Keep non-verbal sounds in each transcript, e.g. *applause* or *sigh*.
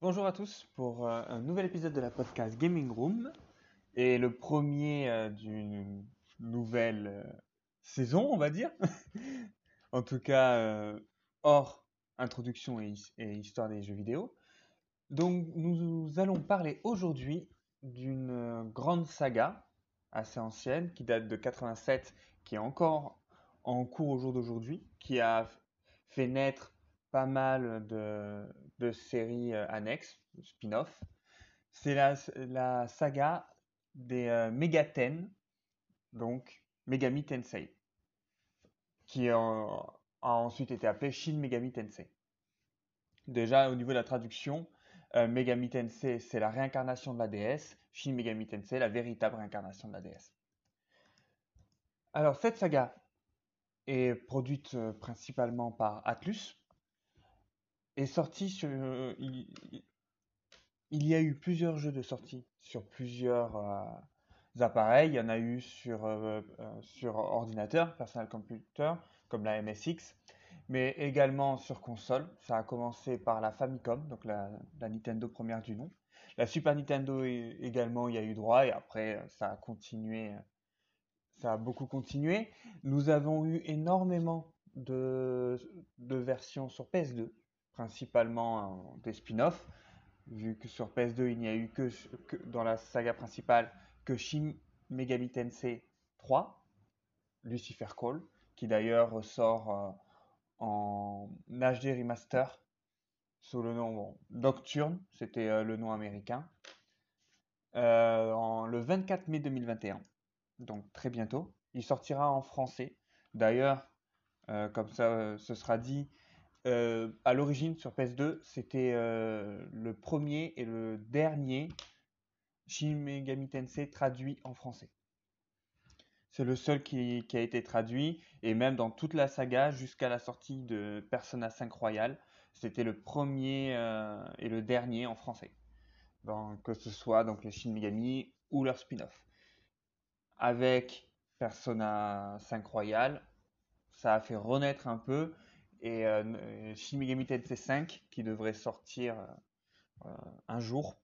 Bonjour à tous pour euh, un nouvel épisode de la podcast Gaming Room et le premier euh, d'une nouvelle euh, saison, on va dire. *laughs* en tout cas, hors introduction et, his- et histoire des jeux vidéo. Donc, nous allons parler aujourd'hui d'une grande saga assez ancienne qui date de 87, qui est encore en cours au jour d'aujourd'hui, qui a fait naître pas mal de, de séries euh, annexes, spin-off. C'est la, saga des euh, Megaten, donc Megami Tensei, qui euh, a ensuite été appelé Shin Megami Tensei. Déjà, au niveau de la traduction, Megami Tensei, c'est la réincarnation de la déesse, Shin Megami Tensei, la véritable réincarnation de la déesse. Alors, cette saga est produite principalement par Atlus, est sortie sur... euh, il, y a eu plusieurs jeux de sortie sur plusieurs euh, appareils. Il y en a eu sur, euh, sur ordinateur, personal computer, comme la MSX, mais également sur console. Ça a commencé par la Famicom, donc la, la Nintendo première du nom. La Super Nintendo également, il y a eu droit, et après, ça a continué, ça a beaucoup continué. Nous avons eu énormément de, de versions sur PS2, principalement des spin-offs vu que sur PS2 il n'y a eu que, dans la saga principale que Shin Megami Tensei 3, Lucifer Call, qui d'ailleurs sort euh, en HD remaster sous le nom bon, Nocturne, c'était euh, le nom américain, euh, le 24 mai 2021, donc très bientôt. Il sortira en français. D'ailleurs, comme ça ce sera dit, euh, à l'origine sur PS2, c'était euh, le premier et le dernier Shin Megami Tensei traduit en français. C'est le seul qui, a été traduit, et même dans toute la saga, jusqu'à la sortie de Persona 5 Royal, c'était le premier euh, et le dernier en français. Que ce soit donc les Shin Megami ou leur spin-off. Avec Persona 5 Royal, ça a fait renaître un peu, et euh, Shin Megami Tensei 5, qui devrait sortir euh, un jour.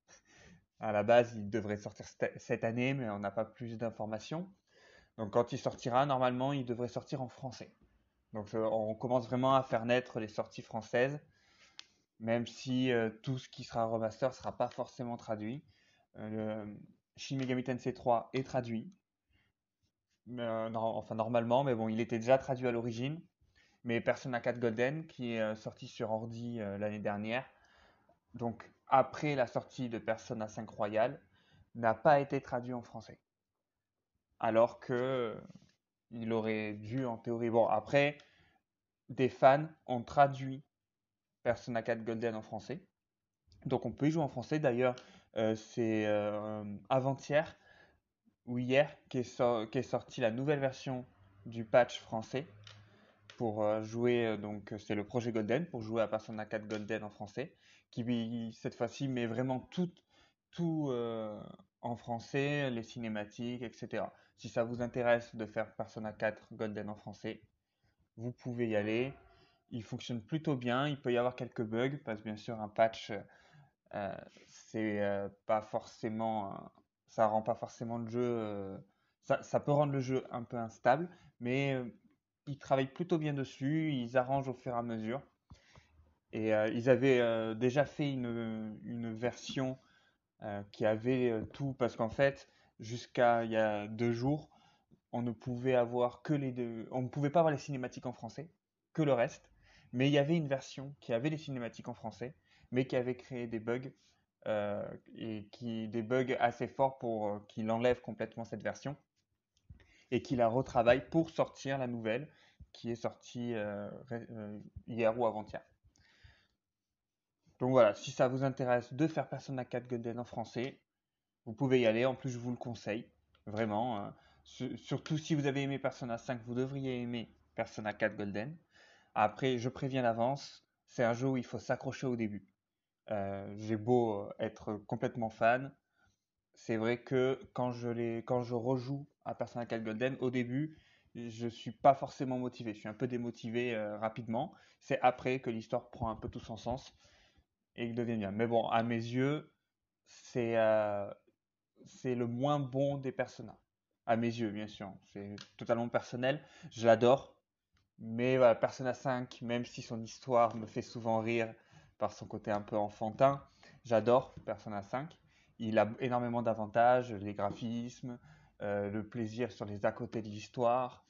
À la base, il devrait sortir cette année, mais on n'a pas plus d'informations. Donc quand il sortira, normalement, il devrait sortir en français. Donc euh, on commence vraiment à faire naître les sorties françaises, même si euh, tout ce qui sera remaster ne sera pas forcément traduit. Euh, le Shin Megami Tensei 3 est traduit, euh, enfin normalement, mais bon, il était déjà traduit à l'origine. Mais Persona 4 Golden, qui est euh, sorti sur ordi euh, l'année dernière, donc après la sortie de Persona 5 Royal, n'a pas été traduit en français. Alors que il aurait dû en théorie. Bon, après, des fans ont traduit Persona 4 Golden en français. Donc on peut y jouer en français. D'ailleurs, euh, c'est avant-hier ou hier qu'est sortie la nouvelle version du patch français pour euh, jouer. euh, donc c'est le projet Golden pour jouer à Persona 4 Golden en français, qui cette fois-ci met vraiment tout, tout euh, en français, les cinématiques, etc. Si ça vous intéresse de faire Persona 4 Golden en français, vous pouvez y aller. Il fonctionne plutôt bien. Il peut y avoir quelques bugs parce que bien sûr un patch euh, c'est euh, pas forcément, euh, ça rend pas forcément le jeu, euh, ça, ça peut rendre le jeu un peu instable, mais euh, ils travaillent plutôt bien dessus, ils arrangent au fur et à mesure. Et euh, ils avaient euh, déjà fait une, version euh, qui avait tout, parce qu'en fait, jusqu'à il y a deux jours, on ne pouvait avoir que les deux, on ne pouvait pas avoir les cinématiques en français, que le reste, mais il y avait une version qui avait les cinématiques en français, mais qui avait créé des bugs et qui des bugs assez forts pour qu'il enlève complètement cette version et qu'il la retravaille pour sortir la nouvelle qui est sortie euh, euh, hier ou avant-hier. Donc voilà, si ça vous intéresse de faire Persona 4 Golden en français, vous pouvez y aller. En plus, je vous le conseille, vraiment. su- surtout si vous avez aimé Persona 5, vous devriez aimer Persona 4 Golden. Après, je préviens d'avance, c'est un jeu où il faut s'accrocher au début. Euh, j'ai beau être complètement fan, c'est vrai que quand je rejoue à Persona 4 Golden, au début, je suis pas forcément motivé. Je suis un peu démotivé euh, rapidement. C'est après que l'histoire prend un peu tout son sens. et qu'il devienne bien. Mais bon, à mes yeux, c'est euh, le moins bon des Persona. À mes yeux, bien sûr. C'est totalement personnel. Je l'adore. Mais voilà, Persona 5, même si son histoire me fait souvent rire par son côté un peu enfantin, j'adore Persona 5. Il a énormément d'avantages, les graphismes, euh, le plaisir sur les à côté de l'histoire.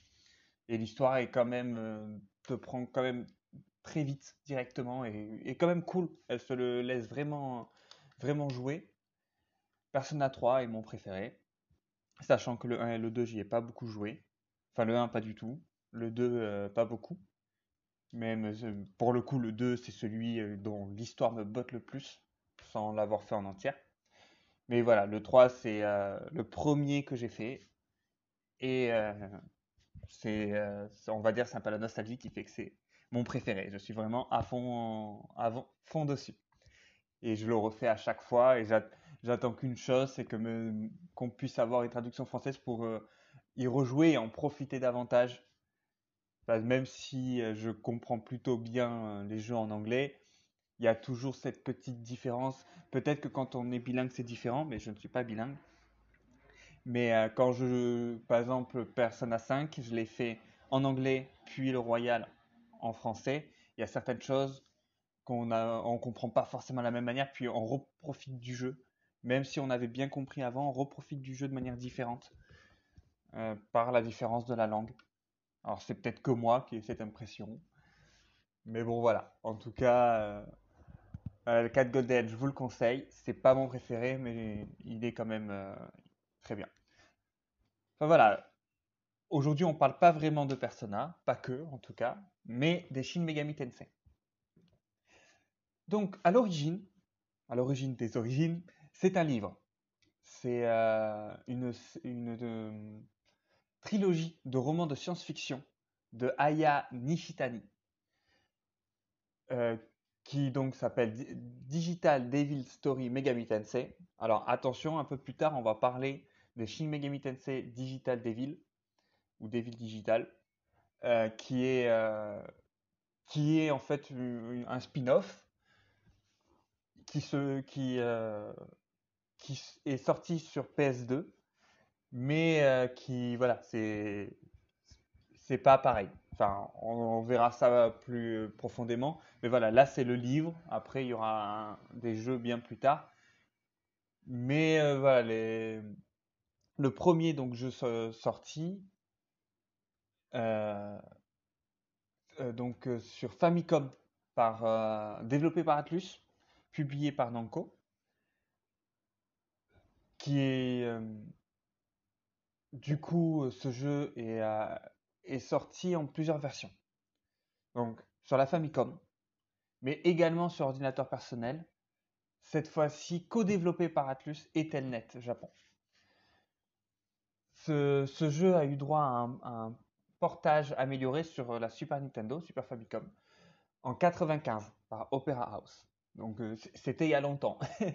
Et l'histoire est quand même, euh, te prend quand même très vite directement et, quand même cool. Elle se le laisse vraiment, vraiment jouer. Persona 3 est mon préféré, sachant que le 1 et le 2, j'y ai pas beaucoup joué. Enfin, le 1, pas du tout. Le 2, euh, pas beaucoup. Même pour le coup, le 2, c'est celui dont l'histoire me botte le plus, sans l'avoir fait en entière. Mais voilà, le 3, c'est le premier que j'ai fait. Et c'est, on va dire, c'est un peu la nostalgie qui fait que c'est mon préféré. Je suis vraiment à fond, dessus. Et je le refais à chaque fois. Et j'attends qu'une chose, c'est que qu'on puisse avoir une traduction française pour euh, y rejouer et en profiter davantage. même si euh, je comprends plutôt bien euh, les jeux en anglais, il y a toujours cette petite différence. Peut-être que quand on est bilingue, c'est différent, mais je ne suis pas bilingue. Mais quand je, par exemple, Persona 5, je l'ai fait en anglais, puis le Royal en français. Il y a certaines choses qu'on on comprend pas forcément de la même manière, puis on reprofite du jeu. Même si on avait bien compris avant, on reprofite du jeu de manière différente euh, par la différence de la langue. Alors c'est peut-être que moi qui ai cette impression. Mais bon voilà. En tout cas, euh, euh, le 4 Golden, je vous le conseille. C'est pas mon préféré, mais il est quand même très bien. Enfin voilà. Aujourd'hui, on parle pas vraiment de Persona, pas que en tout cas, mais des Shin Megami Tensei. Donc, à l'origine, à l'origine des origines, c'est un livre. C'est euh, une, euh, trilogie de romans de science-fiction de Aya Nishitani, euh, qui donc s'appelle Digital Devil Story Megami Tensei. Alors attention, un peu plus tard, on va parler de Shin Megami Tensei Digital Devil ou Devil Digital, qui est qui est en fait un spin-off qui, se, qui, euh, qui est sorti sur PS2, mais euh, qui, voilà, c'est c'est pas pareil. Enfin, on, verra ça plus profondément. Mais voilà, là c'est le livre. Après, il y aura des jeux bien plus tard. Mais euh, voilà, les... le premier donc jeu sorti, donc sur Famicom, développé par Atlus, publié par Namco, qui est euh, du coup ce jeu est, euh, est sorti en plusieurs versions. Donc sur la Famicom, mais également sur ordinateur personnel, cette fois-ci co-développé par Atlus et Telnet Japon. Ce, jeu a eu droit à un, portage amélioré sur la Super Nintendo, Super Famicom, en 95 par Opera House. Donc euh, c'était il y a longtemps. *laughs*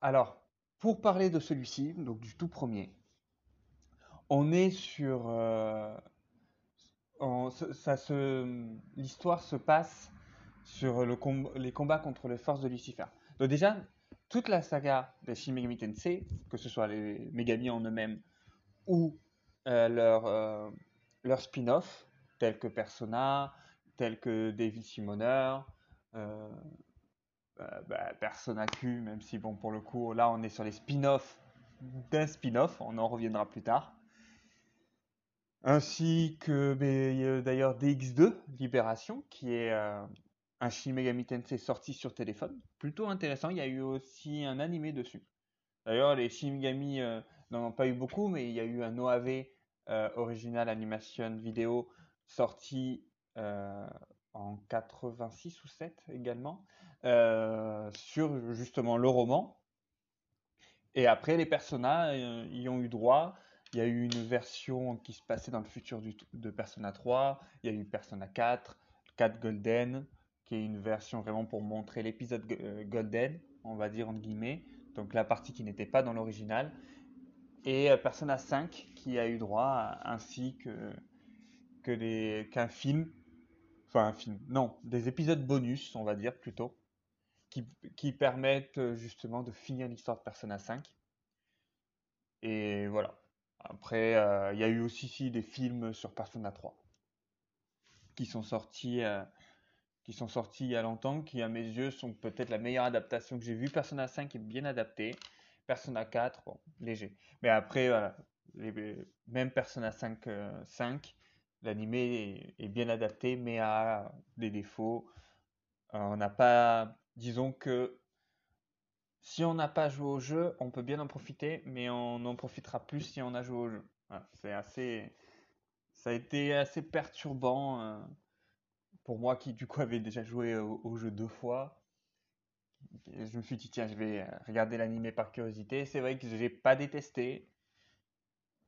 Alors, pour parler de celui-ci, donc du tout premier, on est sur... Euh, ça l'histoire se passe sur le les combats contre les forces de Lucifer. Donc déjà, toute la saga des Shin Megami Tensei, que ce soit les Megami en eux-mêmes ou euh, leur spin-off, tels que Persona, tels que Devil Summoner, euh, bah, bah, Persona Q, même si bon pour le coup là on est sur les spin-offs d'un spin-off, on en reviendra plus tard. Ainsi que bah, d'ailleurs DX2 Libération, qui est euh, un Shin Megami Tensei sorti sur téléphone, plutôt intéressant. Il y a eu aussi un animé dessus. D'ailleurs, les Shin Megami euh, n'en ont pas eu beaucoup, mais il y a eu un OAV original animation vidéo sorti en 86 ou 7 également, euh, sur justement le roman. Et après, les personnages euh, y ont eu droit. Il y a eu une version qui se passait dans le futur de Persona 3, il y a eu Persona 4, 4 Golden, qui est une version vraiment pour montrer l'épisode euh, Golden, on va dire entre guillemets, donc la partie qui n'était pas dans l'original, et Persona 5 qui a eu droit ainsi que, que qu'un film. Enfin un film, non, des épisodes bonus, on va dire plutôt, qui, qui permettent euh, justement de finir l'histoire de Persona 5. Et voilà. Après, euh, il y a eu aussi des films sur Persona 3 qui sont sortis, euh, qui sont sortis il y a longtemps, qui à mes yeux sont peut-être la meilleure adaptation que j'ai vue. Persona 5 est bien adapté. Persona 4, bon, léger. Mais après, voilà, même Persona 5, 5 l'animé est, bien adapté, mais a des défauts. Euh, on n'a pas, disons que si on n'a pas joué au jeu, on peut bien en profiter, mais on en profitera plus si on a joué au jeu. C'est assez, ça a été assez perturbant euh, pour moi qui du coup avait déjà joué au, jeu deux fois. Je me suis dit tiens, je vais regarder l'animé par curiosité. C'est vrai que j'ai pas détesté,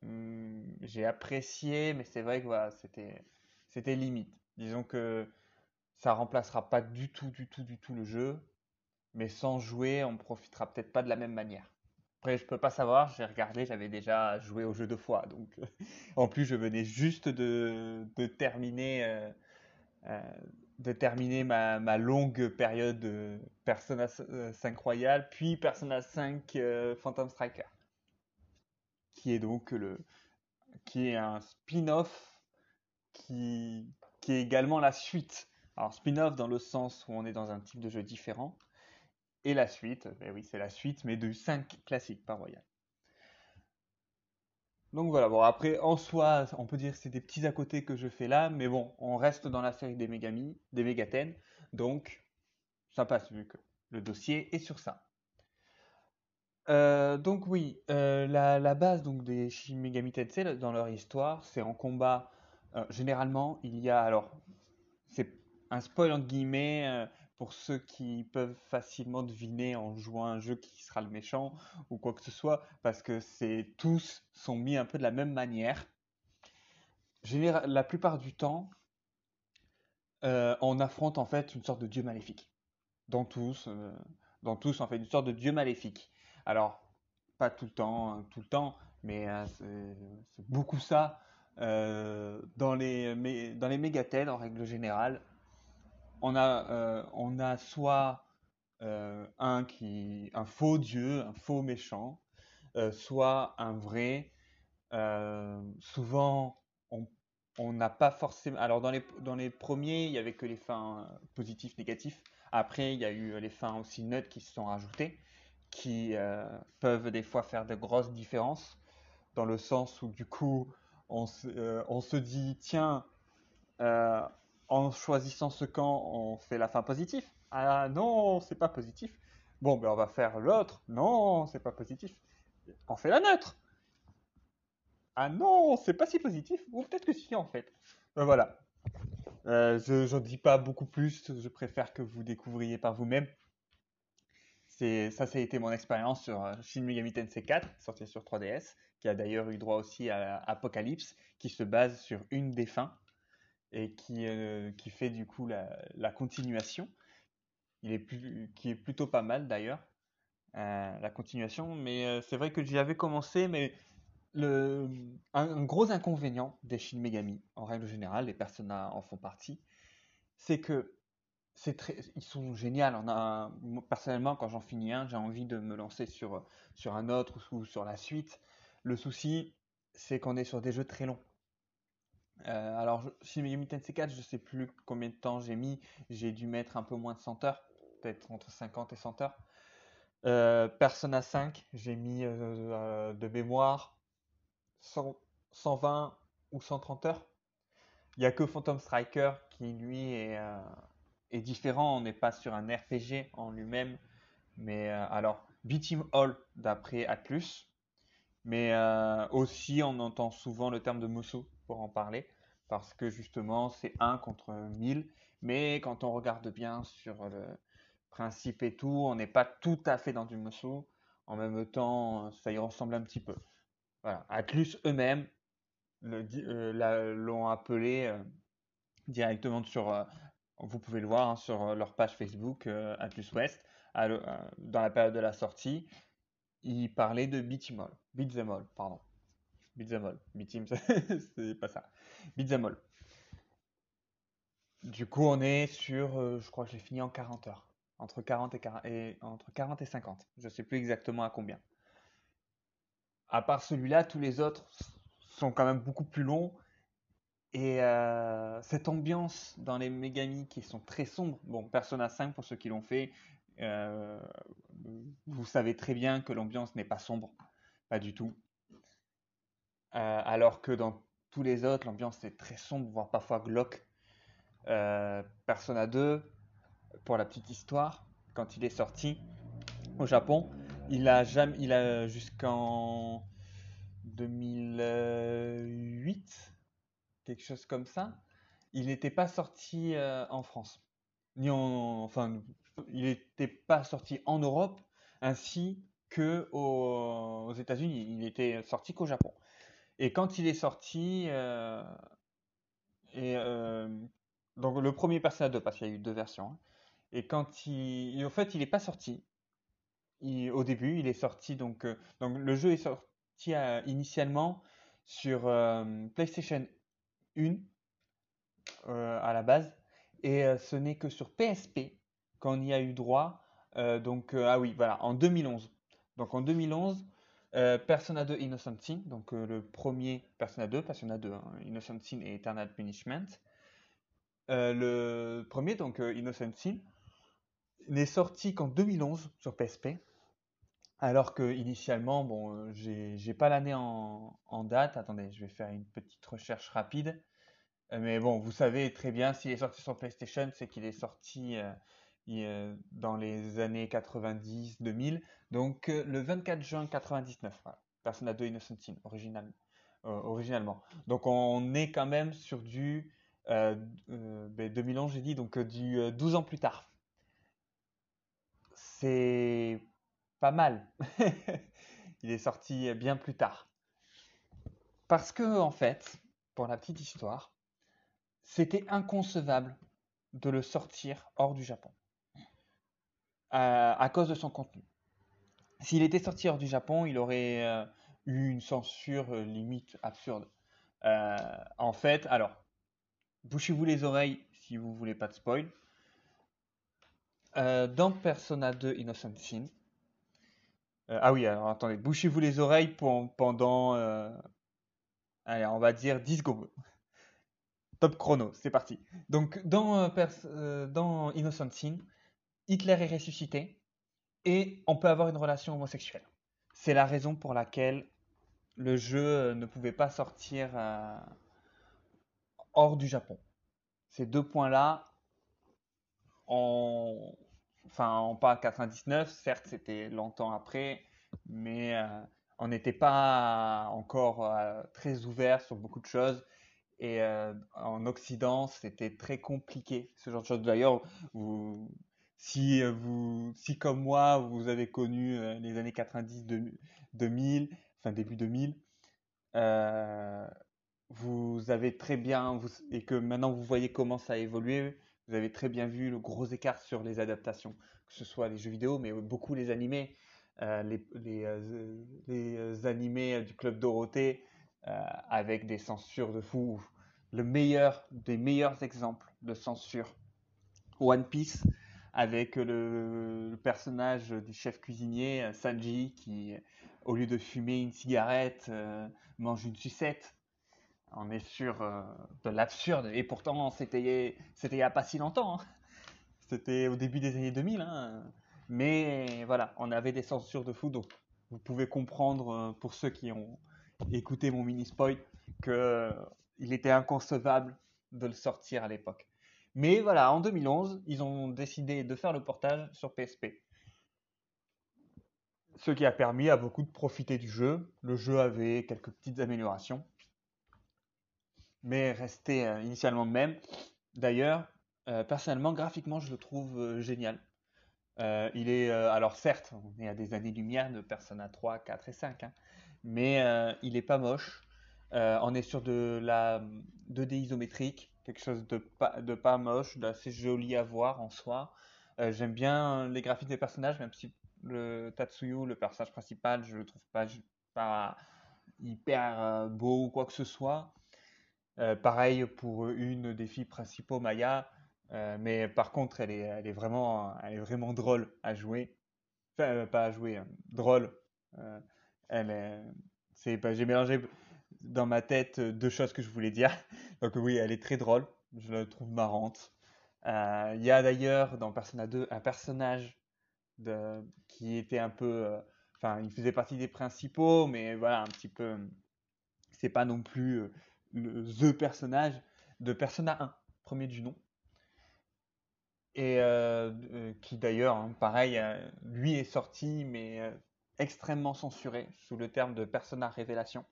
Hum, j'ai apprécié, mais c'est vrai que voilà, c'était, c'était limite. Disons que ça remplacera pas du tout, du tout, du tout le jeu, mais sans jouer, on profitera peut-être pas de la même manière. Après, je peux pas savoir, j'ai regardé, j'avais déjà joué au jeu deux fois, donc *laughs* en plus je venais juste de, de terminer, euh, euh, de terminer ma, ma longue période de Persona 5 Royal, puis Persona 5 euh, Phantom Striker, qui est donc le, qui est un spin-off qui, qui est également la suite. Alors spin-off dans le sens où on est dans un type de jeu différent, et la suite, ben oui, c'est la suite, mais du 5 classique, pas royal. Donc voilà, bon après en soi, on peut dire que c'est des petits à côté que je fais là, mais bon, on reste dans la série des Megami, des Megaten, donc ça passe vu que le dossier est sur ça. Euh, donc oui, euh, la, base donc des Shin Megami Tensei dans leur histoire, c'est en combat. euh, généralement, il y a alors c'est un spoil entre guillemets pour ceux qui peuvent facilement deviner en jouant un jeu qui sera le méchant ou quoi que ce soit, parce que tous sont mis un peu de la même manière. La plupart du temps, euh, on affronte en fait une sorte de dieu maléfique. Dans tous, euh, dans tous, en fait, une sorte de dieu maléfique. Alors, pas tout le temps, hein, tout le temps, mais euh, c'est beaucoup ça. dans les, mé- dans les mégathènes, en règle générale, on a, euh, on a soit euh, un qui, un faux dieu, un faux méchant, euh, soit un vrai. Souvent, on n'a pas forcément. Alors, dans les, dans les premiers, il y avait que les fins positifs, négatifs. Après, il y a eu les fins aussi neutres qui se sont rajoutées, qui peuvent des fois faire de grosses différences, dans le sens où, du coup, on se, on se dit, tiens, en choisissant ce camp, on fait la fin positive. Ah non, c'est pas positif. Bon, ben on va faire l'autre. Non, c'est pas positif. On fait la neutre. Ah non, c'est pas si positif. Ou peut-être que si en fait. Ben voilà. Euh, je n'en dis pas beaucoup plus. Je préfère que vous découvriez par vous-même. C'est ça, ça a été mon expérience sur euh, Shin Megami Tensei 4, sorti sur 3DS, qui a d'ailleurs eu droit aussi à Apocalypse, qui se base sur une des fins et qui, euh, qui fait du coup la, la continuation. Il est plus, qui est plutôt pas mal d'ailleurs, euh, la continuation. Mais euh, c'est vrai que j'y avais commencé, mais le, un, gros inconvénient des Shin Megami, en règle générale, les personnages en font partie, c'est que c'est très, ils sont géniaux. On a, personnellement, quand j'en finis un, j'ai envie de me lancer sur, sur un autre ou sur la suite. Le souci, c'est qu'on est sur des jeux très longs. Euh, alors, je- Shin Megami Tensei 4, je sais plus combien de temps j'ai mis. J'ai dû mettre un peu moins de 100 heures, peut-être entre 50 et 100 heures. Euh, Persona 5, j'ai mis euh, de mémoire 100 120 ou 130 heures. Il n'y a que Phantom Striker qui, lui, est, différent. On n'est pas sur un RPG en lui-même. Mais alors, Beat 'em All d'après Atlus. Mais aussi, on entend souvent le terme de Musou en parler. Parce que justement, c'est un contre 1000. Mais quand on regarde bien sur le principe et tout, on n'est pas tout à fait dans du Musou. En même temps, ça y ressemble un petit peu. Voilà. Atlus eux-mêmes euh, l'ont appelé euh, directement sur, euh, vous pouvez le voir hein, sur leur page Facebook, Atlus West, à dans la période de la sortie, ils parlaient de Beat 'em all. Beat 'em all, pardon. Beat 'em, *laughs* c'est pas ça. All. Du coup, on est sur, euh, je crois que j'ai fini en 40 heures. entre 40 et, 40 et, entre 40 et 50. Je ne sais plus exactement à combien. À part celui-là, tous les autres sont quand même beaucoup plus longs. Et euh, cette ambiance dans les Megami qui sont très sombres, bon, Persona 5 pour ceux qui l'ont fait, euh, vous savez très bien que l'ambiance n'est pas sombre, pas du tout. Euh, alors que dans tous les autres, l'ambiance est très sombre, voire parfois glauque. Persona 2, pour la petite histoire, quand il est sorti au Japon, il a jusqu'en 2008, quelque chose comme ça. Il n'était pas sorti euh, en France, ni en, enfin, il n'était pas sorti en Europe, ainsi que aux, États-Unis. Il était sorti qu'au Japon. Et quand il est sorti, euh, euh, donc le premier Persona 2, parce qu'il y a eu deux versions. Hein. et quand il, en fait, il n'est pas sorti. au début, il est sorti donc, donc le jeu est sorti initialement sur euh, PlayStation 1 euh, à la base et euh, ce n'est que sur PSP qu'on y a eu droit. donc ah oui, voilà, en 2011. Donc en 2011, Persona 2 Innocent Sin, donc le premier Persona 2, Persona 2, hein, Innocent Sin et Eternal Punishment. le premier, donc Innocent Sin, n'est sorti qu'en 2011 sur PSP. Alors que initialement, bon, euh, j'ai pas l'année en, date. Attendez, je vais faire une petite recherche rapide. Euh, mais bon, vous savez très bien, s'il est sorti sur PlayStation, c'est qu'il est sorti euh, dans les années 90-2000. Donc le 24 juin 99, voilà. Persona 2 Innocent Sin, originalement. Donc on est quand même sur du 2011, ben, j'ai dit, donc du 12 ans plus tard. C'est pas mal. *laughs* il est sorti bien plus tard. Parce que, en fait, pour la petite histoire, c'était inconcevable de le sortir hors du Japon. Euh, à cause de son contenu. S'il était sorti hors du Japon, il aurait euh, eu une censure euh, limite absurde. en fait, alors, bouchez-vous les oreilles si vous voulez pas de spoil. dans Persona 2 Innocent Sin, ah oui, alors attendez, bouchez-vous les oreilles pendant, euh, allez, on va dire 10 secondes. Top chrono, c'est parti. Donc, dans, dans Innocent Sin, Hitler est ressuscité et on peut avoir une relation homosexuelle. C'est la raison pour laquelle le jeu ne pouvait pas sortir hors du Japon. Ces deux points-là, on, enfin, on parle 99, certes, c'était longtemps après, mais euh, on n'était pas encore euh, très ouvert sur beaucoup de choses. Et euh, en Occident, c'était très compliqué, ce genre de choses. D'ailleurs, si, vous, si comme moi, vous avez connu les années 90, 2000, enfin début 2000, vous avez très bien, et que maintenant vous voyez comment ça a évolué, vous avez très bien vu le gros écart sur les adaptations, que ce soit les jeux vidéo, mais beaucoup les animés. Euh, les, les, euh, euh, animés du Club Dorothée avec des censures de fou. Le meilleur des meilleurs exemples de censure. One Piece avec le, personnage du chef cuisinier Sanji qui, au lieu de fumer une cigarette, mange une sucette on est sur euh, de l'absurde. Et pourtant, c'était il n'y a pas si longtemps. Hein. C'était au début des années 2000. Hein. Mais voilà, on avait des censures de fou. Donc, vous pouvez comprendre, euh, pour ceux qui ont écouté mon mini-spoil, qu'il euh, était inconcevable de le sortir à l'époque. Mais voilà, en 2011, ils ont décidé de faire le portage sur PSP. Ce qui a permis à beaucoup de profiter du jeu. Le jeu avait quelques petites améliorations mais restait euh, initialement le même. D'ailleurs, euh, personnellement, graphiquement, je le trouve euh, génial. il est, alors certes, on est à des années-lumière de Persona 3, 4 et 5, hein, mais il est pas moche. on est sur de la 2D isométrique, quelque chose de pas, de pas moche, d'assez joli à voir en soi. J'aime bien les graphiques des personnages, même si le Tatsuyu, le personnage principal, je le trouve pas, pas hyper beau ou quoi que ce soit. Euh, pareil pour une des filles principaux, Maya. mais par contre, elle est, elle est vraiment, elle est vraiment drôle à jouer. Enfin, pas à jouer, drôle. elle est, c'est, j'ai mélangé dans ma tête deux choses que je voulais dire. *laughs* Donc oui, elle est très drôle. Je la trouve marrante. Il y a d'ailleurs dans Persona 2 un personnage qui était un peu, enfin, il faisait partie des principaux, mais voilà, un petit peu, c'est pas non plus le the personnage de Persona 1, premier du nom. Et euh, euh, qui d'ailleurs, hein, pareil, euh, lui est sorti, mais extrêmement censuré sous le terme de Persona Révélation.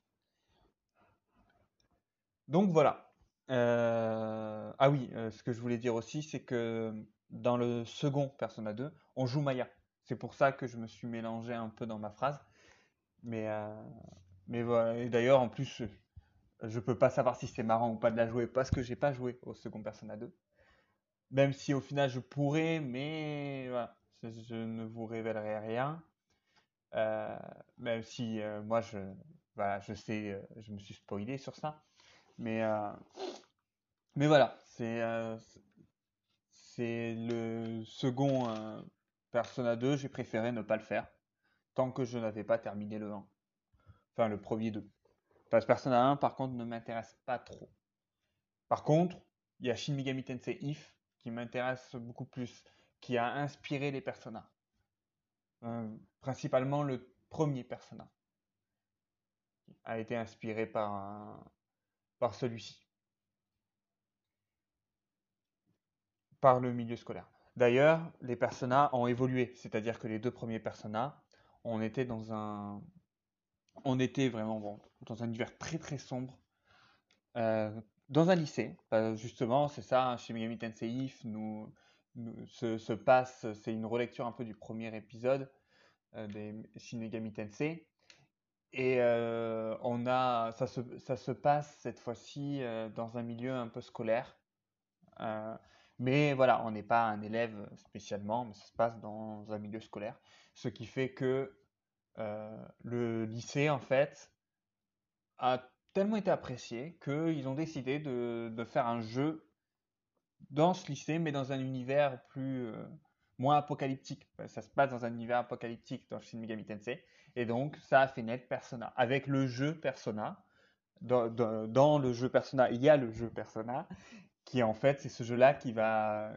Donc voilà. ah oui, ce que je voulais dire aussi, c'est que dans le second Persona 2, on joue Maya. C'est pour ça que je me suis mélangé un peu dans ma phrase. Mais, mais voilà. Et d'ailleurs, en plus, je peux pas savoir si c'est marrant ou pas de la jouer parce que j'ai pas joué au second Persona 2. Même si au final je pourrais, mais je, ne vous révélerai rien. Euh, même si euh, moi je, je sais, euh, je me suis spoilé sur ça. Mais, mais voilà, c'est c'est le second Persona 2, j'ai préféré ne pas le faire tant que je n'avais pas terminé le 1. Enfin, le premier 2. Parce Persona 1, par contre, ne m'intéresse pas trop. Par contre, il y a Shin Megami Tensei If qui m'intéresse beaucoup plus, qui a inspiré les Persona. Euh, principalement le premier Persona a été inspiré par, par celui-ci. Par le milieu scolaire. D'ailleurs, les Persona ont évolué, c'est-à-dire que les deux premiers Persona, on était dans un, on était vraiment dans un univers très très sombre, euh, dans un lycée. justement, c'est ça, hein, chez Megami Tensei nous, se, passe, c'est une relecture un peu du premier épisode euh, des Shin Megami Tensei. Et euh, on a, ça, se, ça se passe cette fois-ci dans un milieu un peu scolaire. mais voilà, on n'est pas un élève spécialement, mais ça se passe dans un milieu scolaire. Ce qui fait que euh, le lycée, en fait, a tellement été apprécié qu'ils ont décidé de, faire un jeu dans ce lycée, mais dans un univers plus euh, moins apocalyptique. Ça se passe dans un univers apocalyptique dans Shin Megami Tensei, et donc ça a fait naître Persona. Avec le jeu Persona, dans, le jeu Persona, il y a le jeu Persona, qui en fait c'est ce jeu-là qui va,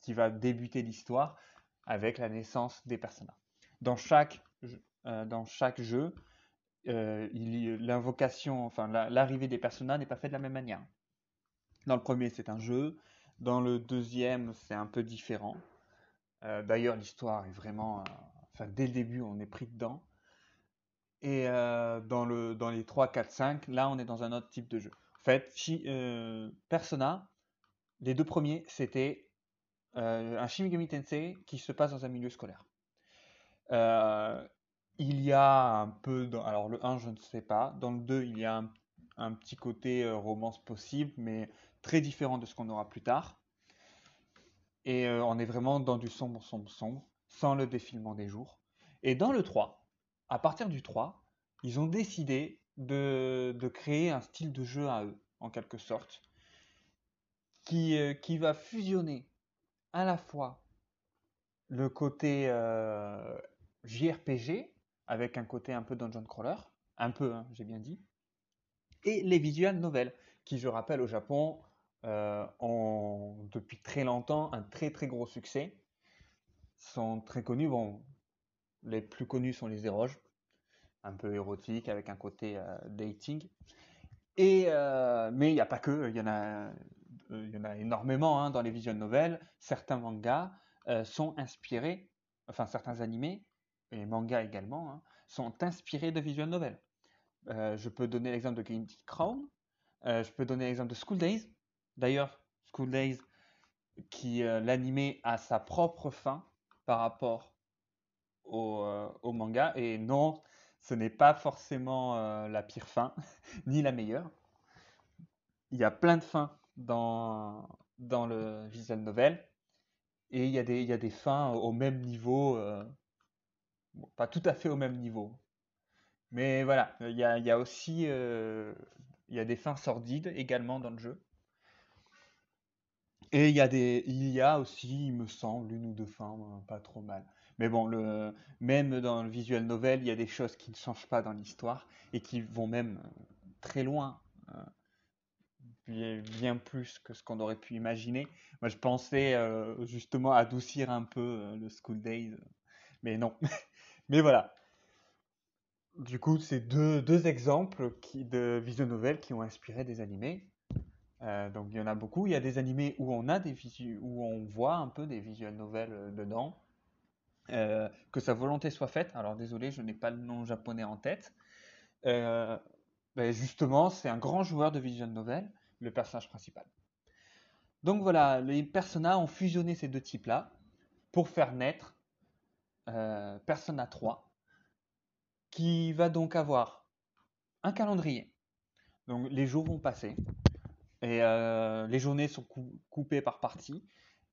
qui va débuter l'histoire avec la naissance des Persona. Dans chaque euh, dans chaque jeu, euh, l'invocation, enfin l'arrivée des personnages n'est pas faite de la même manière. Dans le premier, c'est un jeu. Dans le deuxième, c'est un peu différent. Euh, d'ailleurs, l'histoire est vraiment, enfin dès le début, on est pris dedans. Et dans, le, dans les 3, 4, 5, là, on est dans un autre type de jeu. En fait, Persona, les deux premiers, c'était un Shin Megami Tensei qui se passe dans un milieu scolaire. Il y a un peu, alors le 1 je ne sais pas, dans le 2 il y a un, petit côté euh, romance possible, mais très différent de ce qu'on aura plus tard. Et euh, on est vraiment dans du sombre, sombre, sombre, sans le défilement des jours. Et dans le 3, à partir du 3, ils ont décidé de, créer un style de jeu à eux, en quelque sorte, qui, euh, qui va fusionner à la fois le côté JRPG, avec un côté un peu dungeon crawler, un peu, hein, j'ai bien dit, et les visual novels, qui, je rappelle, au Japon, euh, ont depuis très longtemps un très très gros succès, sont très connus. Bon, les plus connus sont les éroges, un peu érotiques avec un côté euh, dating. Et, euh, mais il n'y a pas que, il y en a, y en a énormément hein, dans les visual novels. Certains mangas sont inspirés, enfin certains animés et manga également, hein, sont inspirés de visual novels. Euh, je peux donner l'exemple de Green Crown, euh, je peux donner l'exemple de School Days. D'ailleurs, School Days, qui euh, l'animé a sa propre fin par rapport au, manga. Et non, ce n'est pas forcément la pire fin, *laughs* ni la meilleure. Il y a plein de fins dans, dans le visual novel. Et il y, a des, il y a des fins au même niveau pas tout à fait au même niveau. Mais voilà, il y a, aussi euh, il y a des fins sordides également dans le jeu. Et il y a aussi, il me semble, une ou deux fins, euh, pas trop mal. Mais bon, même dans le visual novel, il y a des choses qui ne changent pas dans l'histoire et qui vont même euh, très loin, euh, bien, plus que ce qu'on aurait pu imaginer. Moi, je pensais justement adoucir un peu le School Days, mais non. *laughs* Mais voilà. Du coup, c'est deux, exemples de visual novels qui ont inspiré des animés. Euh, donc il y en a beaucoup. Il y a des animés où on a des où on voit un peu des visual novels euh, dedans. Euh, que sa volonté soit faite. Alors désolé, je n'ai pas le nom japonais en tête. Euh, ben, justement, c'est un grand joueur de visual novel, le personnage principal. Donc voilà, les Persona ont fusionné ces deux types-là pour faire naître Persona 3, qui va donc avoir un calendrier. Donc les jours vont passer et euh, les journées sont cou- coupées par parties.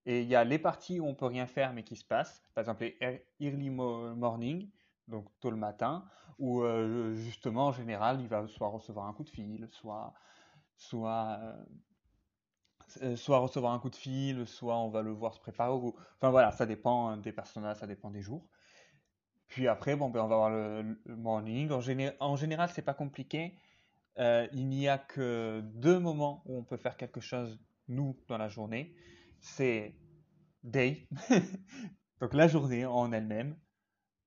Et il y a les parties où on peut rien faire mais qui se passent. Par exemple les ear- early mo- morning, donc tôt le matin, où euh, justement en général il va soit recevoir un coup de fil, soit soit euh, soit recevoir un coup de fil, soit on va le voir se préparer. Ou... Enfin voilà, ça dépend hein, des personnages, ça dépend des jours. Puis après, bon, ben, on va avoir le, le morning. En, géné- en général, c'est pas compliqué. Euh, il n'y a que deux moments où on peut faire quelque chose, nous, dans la journée. C'est day, *laughs* donc la journée en elle-même,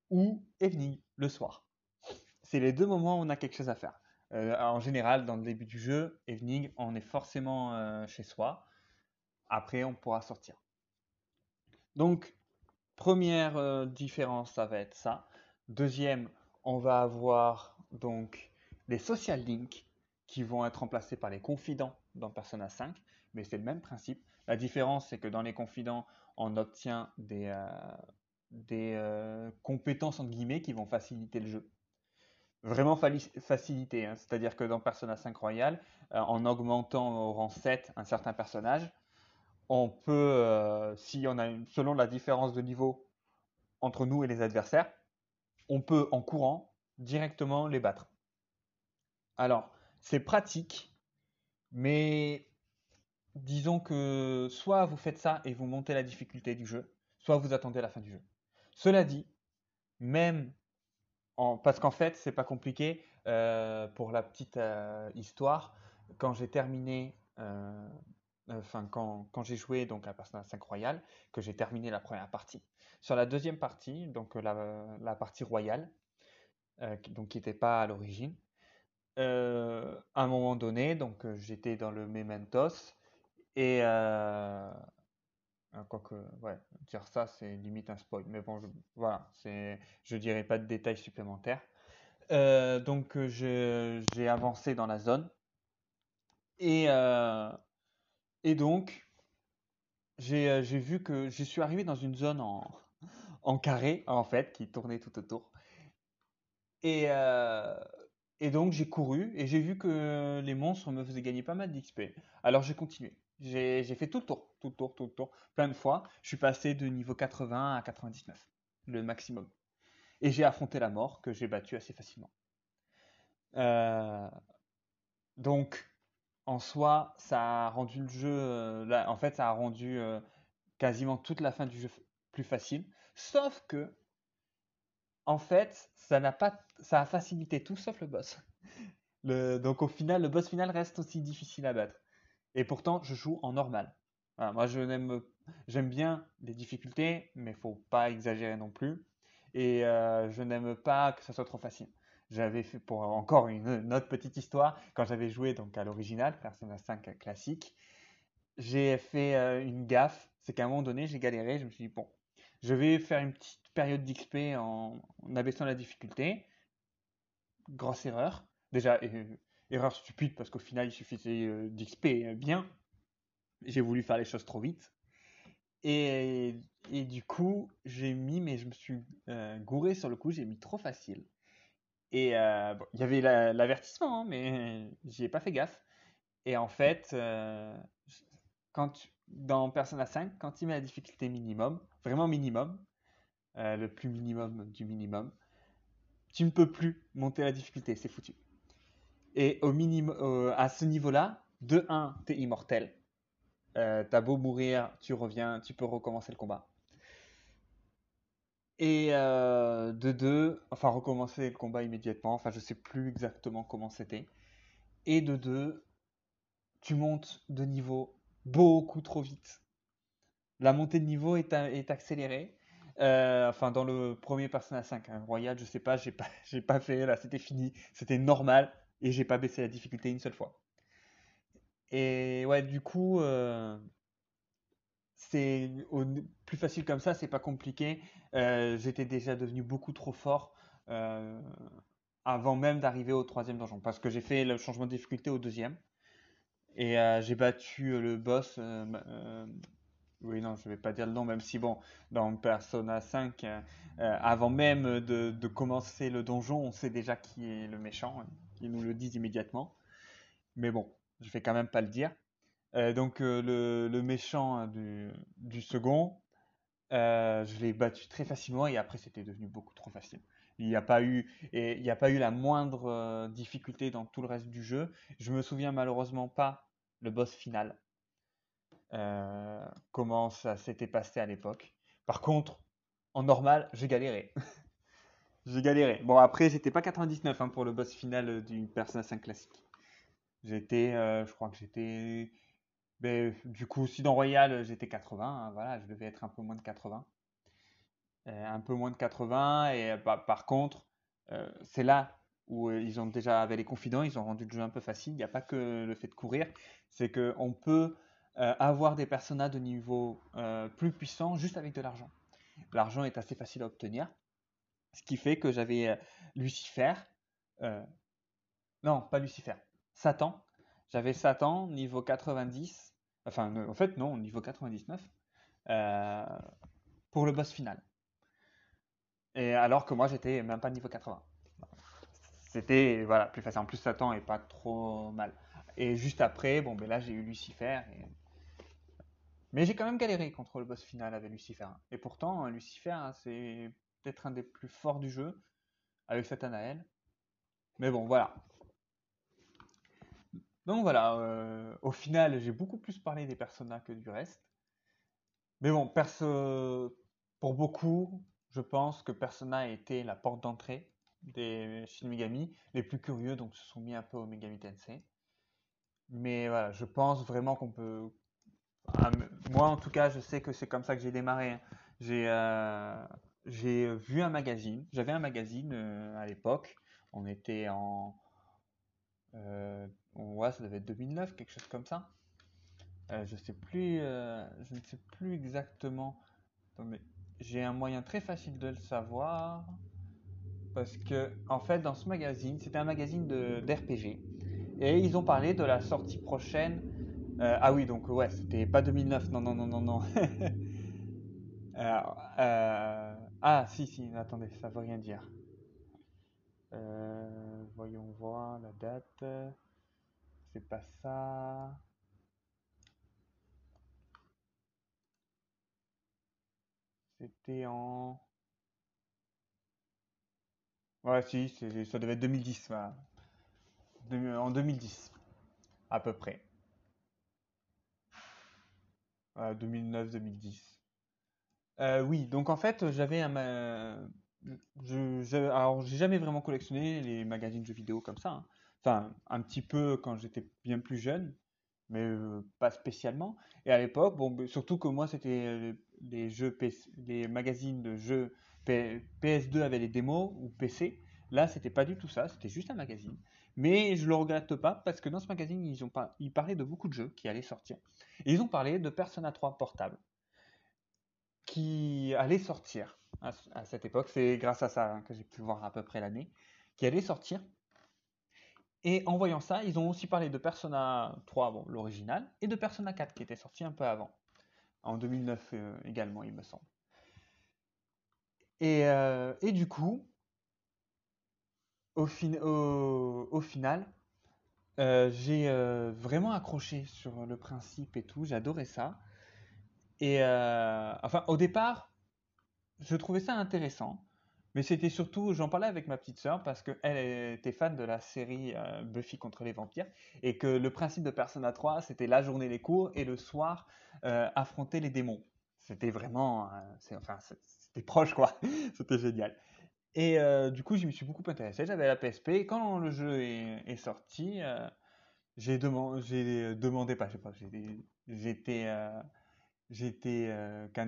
ou evening, le soir. C'est les deux moments où on a quelque chose à faire. Euh, en général, dans le début du jeu, evening, on est forcément euh, chez soi. Après, on pourra sortir. Donc, première différence, ça va être ça. Deuxième, on va avoir donc les social links qui vont être remplacés par les confidents dans Persona 5, mais c'est le même principe. La différence, c'est que dans les confidents, on obtient des, euh, des euh, compétences entre guillemets qui vont faciliter le jeu. Vraiment faciliter, hein. C'est-à-dire que dans Persona 5 Royal, euh, en augmentant au rang 7 un certain personnage, on peut, si on a une, selon la différence de niveau entre nous et les adversaires, on peut en courant directement les battre. Alors, c'est pratique, mais disons que soit vous faites ça et vous montez la difficulté du jeu, soit vous attendez la fin du jeu. Cela dit, même parce qu'en fait, c'est pas compliqué. euh, pour la petite euh, histoire, quand j'ai terminé, euh, enfin quand, j'ai joué donc à Persona 5 Royal, que j'ai terminé la première partie. Sur la deuxième partie, donc la, partie royale, donc qui n'était pas à l'origine, euh, à un moment donné, donc euh, j'étais dans le Mementos et euh, ah, quoique, ouais, dire ça c'est limite un spoil, mais bon, je, voilà, c'est, je dirais pas de détails supplémentaires. Euh, donc j'ai avancé dans la zone et, et donc j'ai vu que je suis arrivé dans une zone en, en carré en fait qui tournait tout autour et, et donc j'ai couru et j'ai vu que les monstres me faisaient gagner pas mal d'XP. Alors j'ai continué. J'ai fait tout le tour, tout le tour, tout le tour, plein de fois. Je suis passé de niveau 80 à 99, le maximum. Et j'ai affronté la mort que j'ai battue assez facilement. Euh, donc, en soi, ça a rendu le jeu, euh, en fait, ça a rendu euh, quasiment toute la fin du jeu plus facile. Sauf que, en fait, ça n'a pas, ça a facilité tout sauf le boss. Donc, au final, le boss final reste aussi difficile à battre. Et pourtant, je joue en normal. Moi, je j'aime bien les difficultés, mais faut pas exagérer non plus. Et euh, je n'aime pas que ça soit trop facile. J'avais fait pour encore une, une autre petite histoire quand j'avais joué donc à l'original Persona 5 classique. J'ai fait euh, une gaffe, c'est qu'à un moment donné j'ai galéré. Je me suis dit bon, je vais faire une petite période d'XP en, abaissant la difficulté. Grosse erreur. Déjà euh, erreur stupide parce qu'au final il suffisait euh, d'XP euh, bien. J'ai voulu faire les choses trop vite. Et, du coup, j'ai mis, mais je me suis gouré sur le coup, j'ai mis trop facile. Et il y avait la- l'avertissement, hein, mais *laughs* j'y ai pas fait gaffe. Et en fait, quand tu- dans Persona 5, quand il met la difficulté minimum, vraiment minimum, euh, le plus minimum du minimum, tu ne peux plus monter la difficulté, c'est foutu. Et au minimum, à ce niveau-là, de 1, t'es immortel. Euh, t'as beau mourir, tu reviens, tu peux recommencer le combat. Et euh, de deux, enfin recommencer le combat immédiatement, enfin je sais plus exactement comment c'était. Et de deux, tu montes de niveau beaucoup trop vite. La montée de niveau est, accélérée. Euh, enfin, dans le premier Persona 5, hein, Royal, je sais pas, j'ai pas, *laughs* pas fait, là, c'était fini, c'était normal, et j'ai pas baissé la difficulté une seule fois. Et ouais, du coup, euh, c'est plus facile comme ça, c'est pas compliqué. Euh, j'étais déjà devenu beaucoup trop fort avant même d'arriver au troisième donjon, parce que j'ai fait le changement de difficulté au deuxième. Et j'ai battu le boss oui, non, je vais pas dire le nom, même si, bon, dans Persona 5, euh, euh, avant même de, commencer le donjon, on sait déjà qui est le méchant. Hein. Ils nous le disent immédiatement. Mais bon, je vais quand même pas le dire. Euh, donc, le, méchant hein, du, second, je l'ai battu très facilement et après, c'était devenu beaucoup trop facile. Il n'y a pas eu, a pas eu la moindre difficulté dans tout le reste du jeu. Je me souviens malheureusement pas le boss final. Euh, comment ça s'était passé à l'époque. Par contre, en normal, j'ai galéré. *laughs* j'ai galéré. Bon, après, j'étais pas 99 hein, pour le boss final du Persona 5 classique. J'étais, euh, je crois que j'étais. Ben, du coup, si dans Royal, j'étais 80, hein, voilà, je devais être un peu moins de 80. Euh, un peu moins de 80, et bah, par contre, c'est là où ils ont déjà, avec les confidents, ils ont rendu le jeu un peu facile. Il n'y a pas que le fait de courir, c'est qu'on peut euh, avoir des personnages de niveau euh, plus puissant juste avec de l'argent. L'argent est assez facile à obtenir, ce qui fait que j'avais euh, Lucifer, non, pas Lucifer, Satan. J'avais Satan niveau 90, enfin en fait non, niveau 99, pour le boss final. Et alors que moi j'étais même pas niveau 80. C'était voilà plus facile. En plus Satan est pas trop mal. Et juste après, bon ben là j'ai eu Lucifer mais j'ai quand même galéré contre le boss final avec Lucifer. Et pourtant, Lucifer, hein, c'est peut-être un des plus forts du jeu, avec Satanael. Mais bon, voilà. Donc voilà, euh, au final, j'ai beaucoup plus parlé des personnages que du reste. Mais bon, pour beaucoup, je pense que Persona a été la porte d'entrée des Shin Megami. Les plus curieux donc se sont mis un peu au Megami Tensei. Mais voilà, je pense vraiment qu'on peut moi, en tout cas, je sais que c'est comme ça que j'ai démarré. Hein. Euh, j'ai vu un magazine. J'avais un magazine euh, à l'époque. On était en. Euh, ouais, ça devait être 2009, quelque chose comme ça. je sais plus. je ne sais plus exactement. J'ai un moyen très facile de le savoir. Parce que, en fait, dans ce magazine, c'était un magazine d'RPG. Et ils ont parlé de la sortie prochaine euh, ah oui, donc ouais, c'était pas 2009, non, non, non, non, non. *laughs* Euh, ah, si, si, attendez, ça veut rien dire. Euh, voyons voir la date. C'est pas ça. C'était en. Ouais, si, ça devait être 2010, voilà. En 2010, à peu près. 2009-2010. Euh, oui, donc en fait, j'avais un. Alors, j'ai jamais vraiment collectionné les magazines de jeux vidéo comme ça. Hein. Enfin, un petit peu quand j'étais bien plus jeune, mais euh, pas spécialement. Et à l'époque, bon, surtout que moi, c'était les jeux les magazines de jeux PS2 avaient les démos ou PC. Là, c'était pas du tout ça, c'était juste un magazine. Mais je le regrette pas parce que dans ce magazine, ils, ont ils parlaient de beaucoup de jeux qui allaient sortir. Et ils ont parlé de Persona 3 portable qui allait sortir à, cette époque. C'est grâce à ça hein, que j'ai pu voir à peu près l'année. Qui allait sortir. Et en voyant ça, ils ont aussi parlé de Persona 3, bon, l'original, et de Persona 4 qui était sorti un peu avant. En 2009 euh, également, il me semble. Et, euh, et du coup, au, final, euh, j'ai euh, vraiment accroché sur le principe et tout, j'adorais ça. Et enfin, au départ, je trouvais ça intéressant, Mais c'était surtout, j'en parlais avec ma petite sœur parce qu'elle était fan de la série Buffy contre les vampires et que le principe de Persona 3, c'était la journée les cours et le soir affronter les démons. C'était vraiment, proche quoi. *laughs* c'était génial. Et du coup, je me suis beaucoup intéressé. J'avais la PSP. Quand le jeu est, sorti, j'ai demandé, demandé, pas, je sais pas, j'étais, j'étais qu'un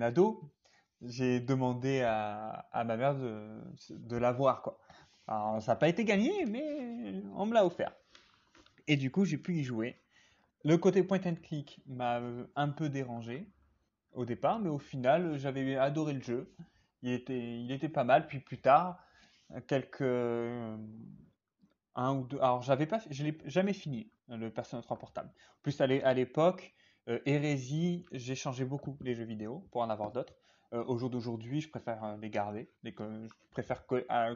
j'ai demandé à, ma mère de, de l'avoir, quoi. Ça n'a pas été gagné, mais on me l'a offert. Et du coup, j'ai pu y jouer. Le côté point and click m'a un peu dérangé au départ, mais au final, j'avais adoré le jeu. Il était, il était pas mal. Puis plus tard, quelques un ou deux. Alors, j'avais pas, je l'ai jamais fini le Persona 3 portable. En plus, à l'époque, euh, Hérésie, j'ai changé beaucoup les jeux vidéo pour en avoir d'autres. Euh, au jour d'aujourd'hui, je préfère euh, les garder, les je préfère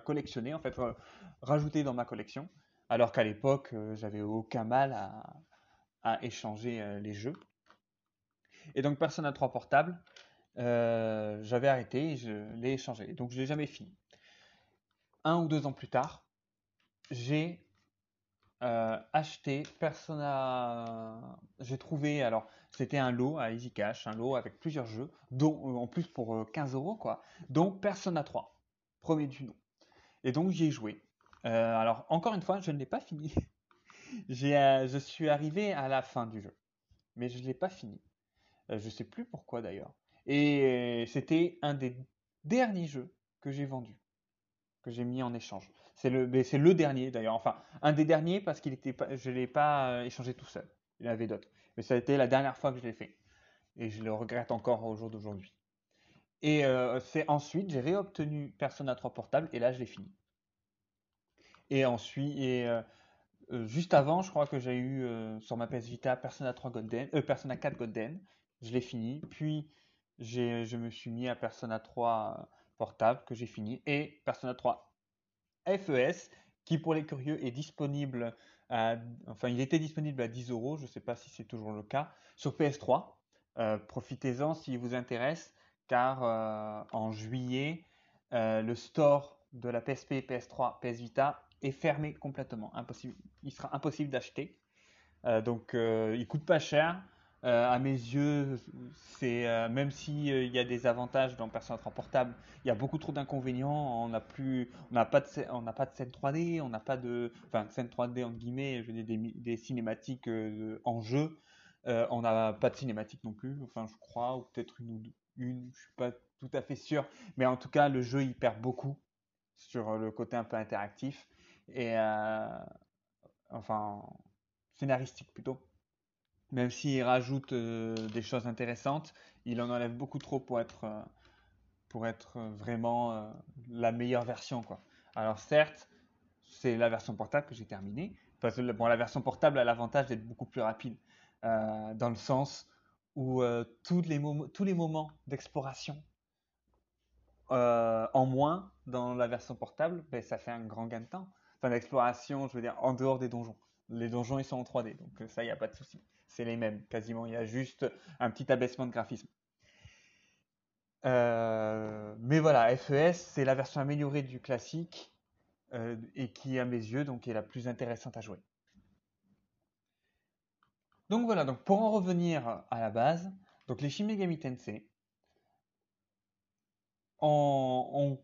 collectionner, en fait, rajouter dans ma collection, alors qu'à l'époque, j'avais aucun mal à, échanger les jeux. Et donc, Persona 3 portable, j'avais arrêté et je l'ai échangé. Donc, je l'ai jamais fini. Un ou deux ans plus tard, j'ai acheté Persona. J'ai trouvé alors c'était un lot à Easy Cash, un lot avec plusieurs jeux, dont euh, en plus pour 15 euh, euros quoi, dont Persona 3, premier du nom. Et donc j'y ai joué. Euh, alors encore une fois, je ne l'ai pas fini. *laughs* je suis arrivé à la fin du jeu, mais je ne l'ai pas fini. je ne sais plus pourquoi d'ailleurs. Et c'était un des derniers jeux que j'ai vendu, que j'ai mis en échange. C'est le, c'est le dernier d'ailleurs. Enfin, un des derniers parce qu'il était pas, je l'ai pas échangé tout seul. Il y en avait d'autres. Mais ça a été la dernière fois que je l'ai fait. Et je le regrette encore au jour d'aujourd'hui. Et euh, c'est ensuite, j'ai réobtenu Persona 3 portable et là, je l'ai fini. Et ensuite, et, euh, euh, juste avant, je crois que j'ai eu sur ma PS Vita Persona 3 Golden, Persona 4 Golden. Je l'ai fini. Puis, je me suis mis à Persona 3 portable que j'ai fini. Et Persona 3 FES, qui pour les curieux est disponible enfin, il était disponible à 10 euros, je ne sais pas si c'est toujours le cas, sur PS3. Euh, profitez-en s'il vous intéresse, car euh, en juillet, euh, le store de la PSP, PS3, PS Vita est fermé complètement. Impossible, il sera impossible d'acheter. donc, il coûte pas cher. Euh, à mes yeux, c'est euh, même s'il euh, y a des avantages dans Persona 3 portable, il y a beaucoup trop d'inconvénients. On n'a plus, on n'a pas de, on n'a pas de scène 3D, on n'a pas de, enfin scène 3D entre guillemets, je veux des, cinématiques en jeu. on n'a pas de cinématique non plus, enfin je crois, ou peut-être une ou deux, une, je suis pas tout à fait sûr, mais en tout cas le jeu il perd beaucoup sur le côté un peu interactif et enfin scénaristique plutôt même s'il rajoute euh, des choses intéressantes, il en enlève beaucoup trop pour être, euh, pour être vraiment euh, la meilleure version. Quoi. Alors certes, c'est la version portable que j'ai terminée. Parce que bon, la version portable a l'avantage d'être beaucoup plus rapide, dans le sens où tous, les tous les moments d'exploration en moins dans la version portable, ben, ça fait un grand gain de temps. Enfin, d'exploration, je veux dire, en dehors des donjons. Les donjons, ils sont en 3D, donc ça, il n'y a pas de souci c'est les mêmes quasiment. Il y a juste un petit abaissement de graphisme. Euh, mais voilà, FES, c'est la version améliorée du classique euh, et qui, à mes yeux, donc, est la plus intéressante à jouer. Donc voilà, donc pour en revenir à la base, donc les Shin Megami Tensei ont,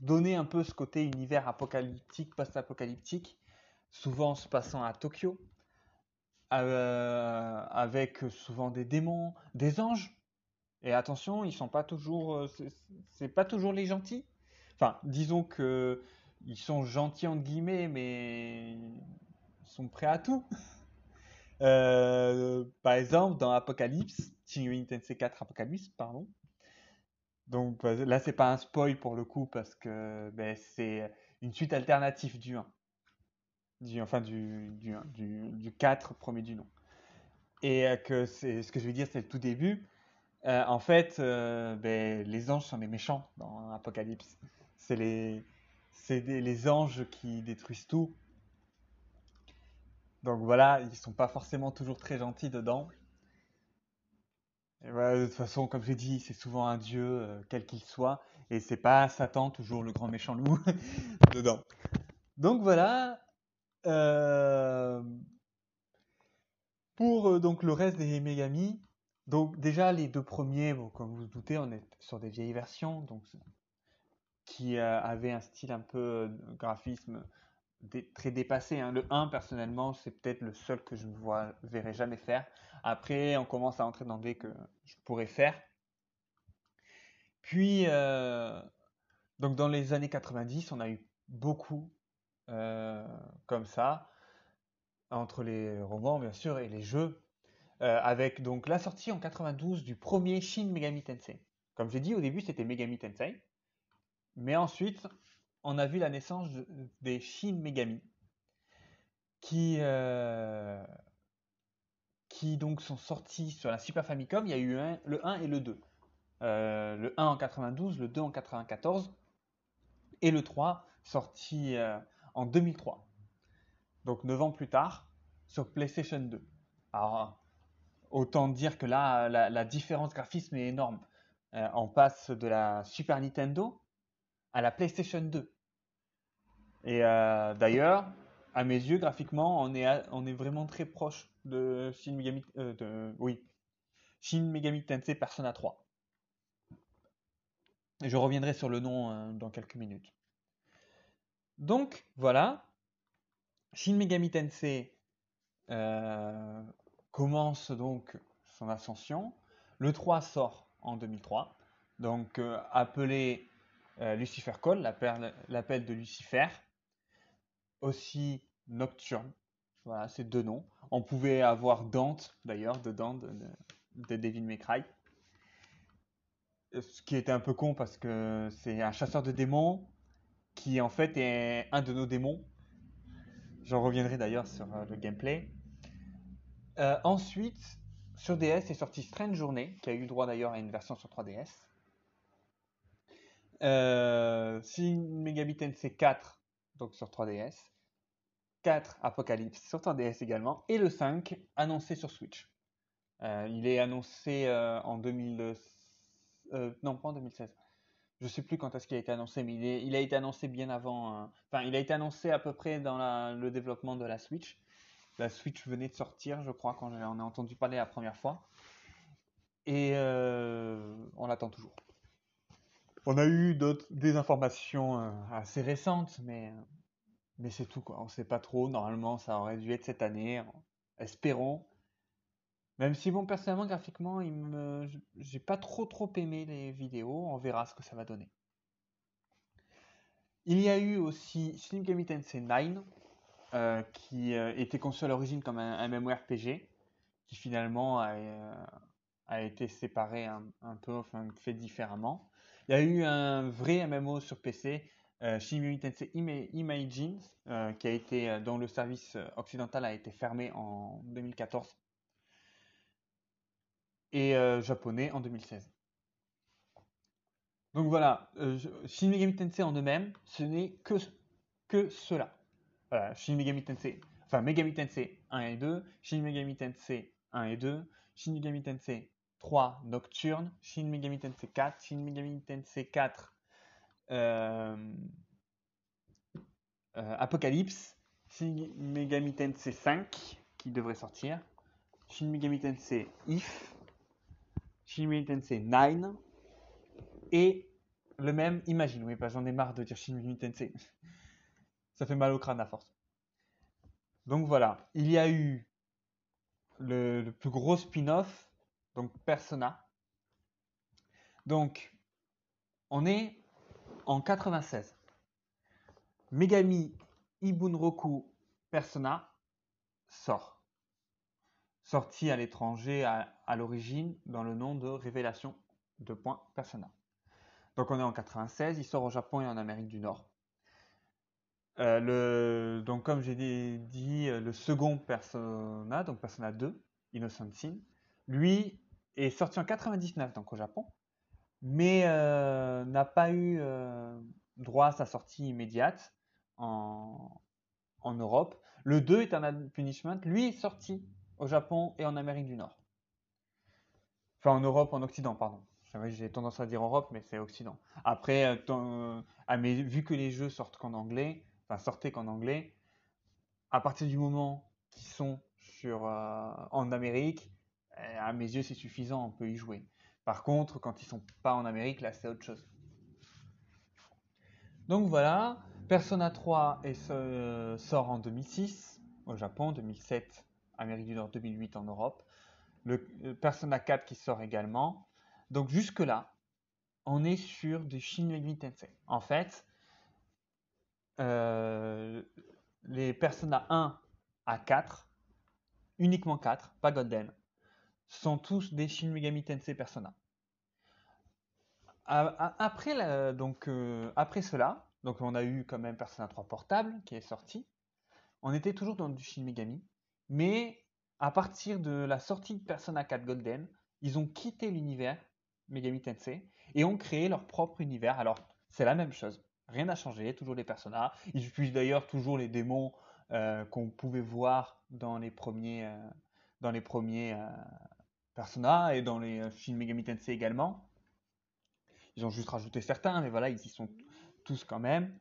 donné un peu ce côté univers apocalyptique, post-apocalyptique, souvent se passant à Tokyo, euh, avec souvent des démons, des anges. Et attention, ils sont pas toujours, euh, c'est pas toujours les gentils. Enfin, disons que ils sont gentils entre guillemets, mais ils sont prêts à tout. *laughs* Euh, par exemple, dans Apocalypse, Shin Tensei 4 Apocalypse, pardon. Donc là, c'est pas un spoil pour le coup parce que ben, c'est une suite alternative du 1 du, enfin du, du, du, du 4 premier du nom. Et euh, que c'est ce que je veux dire, c'est le tout début. Euh, en fait, euh, ben, les anges sont les méchants dans Apocalypse. C'est les, les anges qui détruisent tout. Donc voilà, ils sont pas forcément toujours très gentils dedans. de toute façon, comme j'ai dit, c'est souvent un dieu, quel qu'il soit, et c'est pas Satan, toujours le grand méchant loup, *laughs* dedans. Donc voilà. Euh, pour euh, donc le reste des Megami, donc déjà les deux premiers, bon, comme vous vous doutez, on est sur des vieilles versions, donc qui avaient un style un peu graphisme très dépassé. Hein. Le 1, personnellement, c'est peut-être le seul que je ne verrai jamais faire. Après, on commence à entrer dans des que je pourrais faire. Puis, euh, donc dans les années 90, on a eu beaucoup euh, comme ça, entre les romans, bien sûr, et les jeux, euh, avec donc la sortie en 92 du premier Shin Megami Tensei. Comme j'ai dit au début, c'était Megami Tensei. Mais ensuite, on a vu la naissance des Shin Megami, qui, euh, qui donc sont sortis sur la Super Famicom. Il y a eu le 1 et le 2. Euh, le 1 en 92, le 2 en 94, et le 3 sorti euh, en 2003. Donc 9 ans plus tard, sur PlayStation 2. Alors, autant dire que là, la, différence graphisme est énorme. on passe de la Super Nintendo à la PlayStation 2. Et euh, d'ailleurs, à mes yeux, graphiquement, on est, on est vraiment très proche de Shin Megami, euh, Shin Megami Tensei Persona 3. Et je reviendrai sur le nom euh, dans quelques minutes. Donc, voilà. Shin Megami Tensei commence donc son ascension. Le 3 sort en 2003. Donc, appelé Lucifer Call, l'appel de Lucifer aussi Nocturne. Voilà, c'est deux noms. On pouvait avoir Dante, d'ailleurs, de, de, de Devil. Ce qui était un peu con parce que c'est un chasseur de démons qui, en fait, est un de nos démons. J'en reviendrai d'ailleurs sur euh, le gameplay. Euh, ensuite, sur DS est sorti Strange Journey, qui a eu droit d'ailleurs à une version sur 3DS. Euh, Megabit Tensei 4, donc sur 3DS. 4 Apocalypse sur 3DS également. Et le 5 annoncé sur Switch. Euh, il est annoncé en 2000... Euh, non, pas en 2016. Je sais plus quand est-ce qu'il a été annoncé, mais il, a été annoncé bien avant. Enfin, il a été annoncé à peu près dans le développement de la Switch. La Switch venait de sortir, je crois, quand on a entendu parler la première fois. Et on l'attend toujours. On a eu des informations assez récentes, mais c'est tout. On sait pas trop. Normalement, ça aurait dû être cette année. Espérons. Même si, bon, personnellement, graphiquement, il me... j'ai pas trop trop aimé les vidéos. On verra ce que ça va donner. Il y a eu aussi Shin Megami Tensei 9, euh, qui euh, était conçu à l'origine comme un, MMORPG, qui finalement a, euh, été séparé un, un, peu, enfin fait différemment. Il y a eu un vrai MMO sur PC Shin Megami Tensei Imagines, qui a été, dont le service occidental a été fermé en 2014, et japonais en 2016. Donc voilà, Shin Megami Tensei en eux-mêmes, ce n'est que, cela. Shin Megami Tensei, enfin Megami Tensei 1 et 2, Shin Megami Tensei 1 et 2, Shin Megami Tensei 3 Nocturne, Shin Megami Tensei 4, Shin Megami Tensei 4 euh, euh, Apocalypse, Shin Megami Tensei 5 qui devrait sortir, Shin Megami Tensei If, Shin Tensei 9 et le même Imagine. Oui, j'en ai marre de dire Shin Tensei. Ça fait mal au crâne à force. Donc voilà, il y a eu le, le plus gros spin-off, donc Persona. Donc, on est en 96. Megami Ibunroku Persona sort. Sorti à l'étranger à, l'origine dans le nom de Révélation de point Persona. Donc on est en 96, il sort au Japon et en Amérique du Nord. Euh, donc comme j'ai dit, le second Persona, donc Persona 2, Innocent Sin, lui est sorti en 99 donc au Japon mais euh, n'a pas eu euh, droit à sa sortie immédiate en, en Europe. Le 2, Eternal Punishment, lui est sorti au Japon et en Amérique du Nord. Enfin, en Europe, en Occident, pardon. J'ai tendance à dire Europe, mais c'est Occident. Après, euh, vu que les jeux sortent qu'en anglais, enfin sortaient qu'en anglais, à partir du moment qu'ils sont sur, en Amérique, à mes yeux, c'est suffisant, on peut y jouer. Par contre, quand ils sont pas en Amérique, là, c'est autre chose. Donc voilà, Persona 3 sort en 2006 au Japon, 2007 Amérique du Nord, 2008 en Europe. Le, Persona 4 qui sort également. Donc jusque-là, on est sur des Shin Megami Tensei. En fait, euh, les Persona 1 à 4, uniquement 4, pas Golden, sont tous des Shin Megami Tensei Persona. Après, donc, euh, après cela, donc on a eu quand même Persona 3 portable qui est sorti. On était toujours dans du Shin Megami, mais à partir de la sortie de Persona 4 Golden, ils ont quitté l'univers Megami Tensei et ont créé leur propre univers. Alors, c'est la même chose. Rien n'a changé, toujours les personnages. Ils utilisent d'ailleurs toujours les démons euh, qu'on pouvait voir dans les premiers, euh, dans les premiers Persona et dans les films Megami Tensei également. Ils ont juste rajouté certains, mais voilà, ils y sont tous quand même.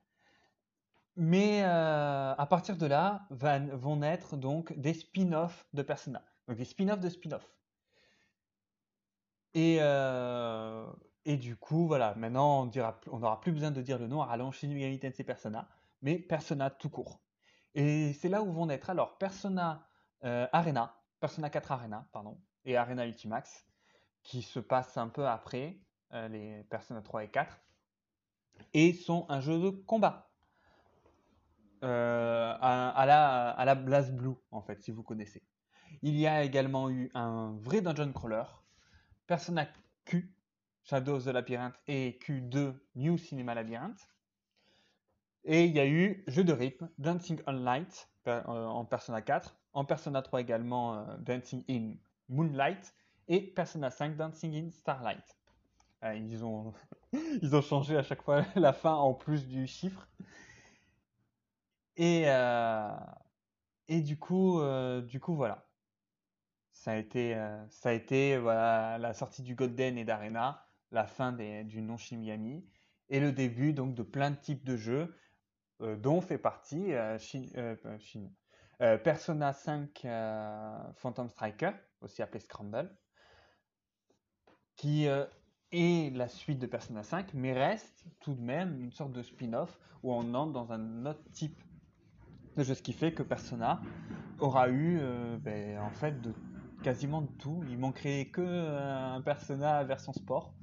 Mais euh, à partir de là, vont naître donc des spin-offs de Persona. Donc des spin-offs de spin-offs. Et, euh, du coup, voilà, maintenant on n'aura plus besoin de dire le nom à rallonge Shin Megami Tensei Persona, mais Persona tout court. Et c'est là où vont naître alors Persona euh, Arena, Persona 4 Arena, pardon, et Arena Ultimax, qui se passent un peu après les Persona 3 et 4, et sont un jeu de combat. Euh, à, la, à la Blast Blue, en fait, si vous connaissez. Il y a également eu un vrai dungeon crawler, Persona Q, Shadows of the Labyrinth, et Q2, New Cinema Labyrinth. Et il y a eu jeu de rythme, Dancing on Light, euh, en Persona 4, en Persona 3 également, Dancing in Moonlight et Persona 5 Dancing in Starlight. Euh, ils, ont, *laughs* ils ont changé à chaque fois la fin en plus du chiffre. Et, euh, et du coup, euh, du coup, voilà. Ça a été, ça a été voilà, la sortie du Golden et d'Arena, la fin des, du non Shin et le début donc de plein de types de jeux, dont fait partie Persona 5 Phantom Striker, aussi appelé Scramble, qui euh, est la suite de Persona 5, mais reste tout de même une sorte de spin-off où on entre dans un autre type ce qui fait que Persona aura eu euh, ben, en fait quasiment de tout. Il manquerait que euh, un Persona version sport.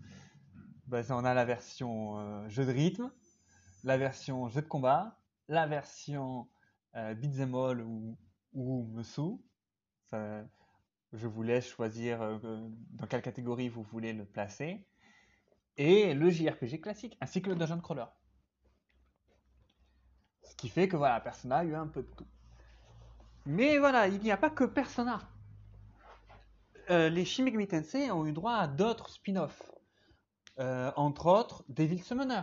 On a la version jeu de rythme, la version jeu de combat, la version beat'em all ou, ou je vous laisse choisir euh, dans quelle catégorie vous voulez le placer. Et le JRPG classique, ainsi que le Dungeon Crawler. Ce qui fait que voilà, Persona a eu un peu de tout. Mais voilà, il n'y a pas que Persona. Euh, les Shin ont eu droit à d'autres spin-offs. Euh, entre autres, Devil Summoner.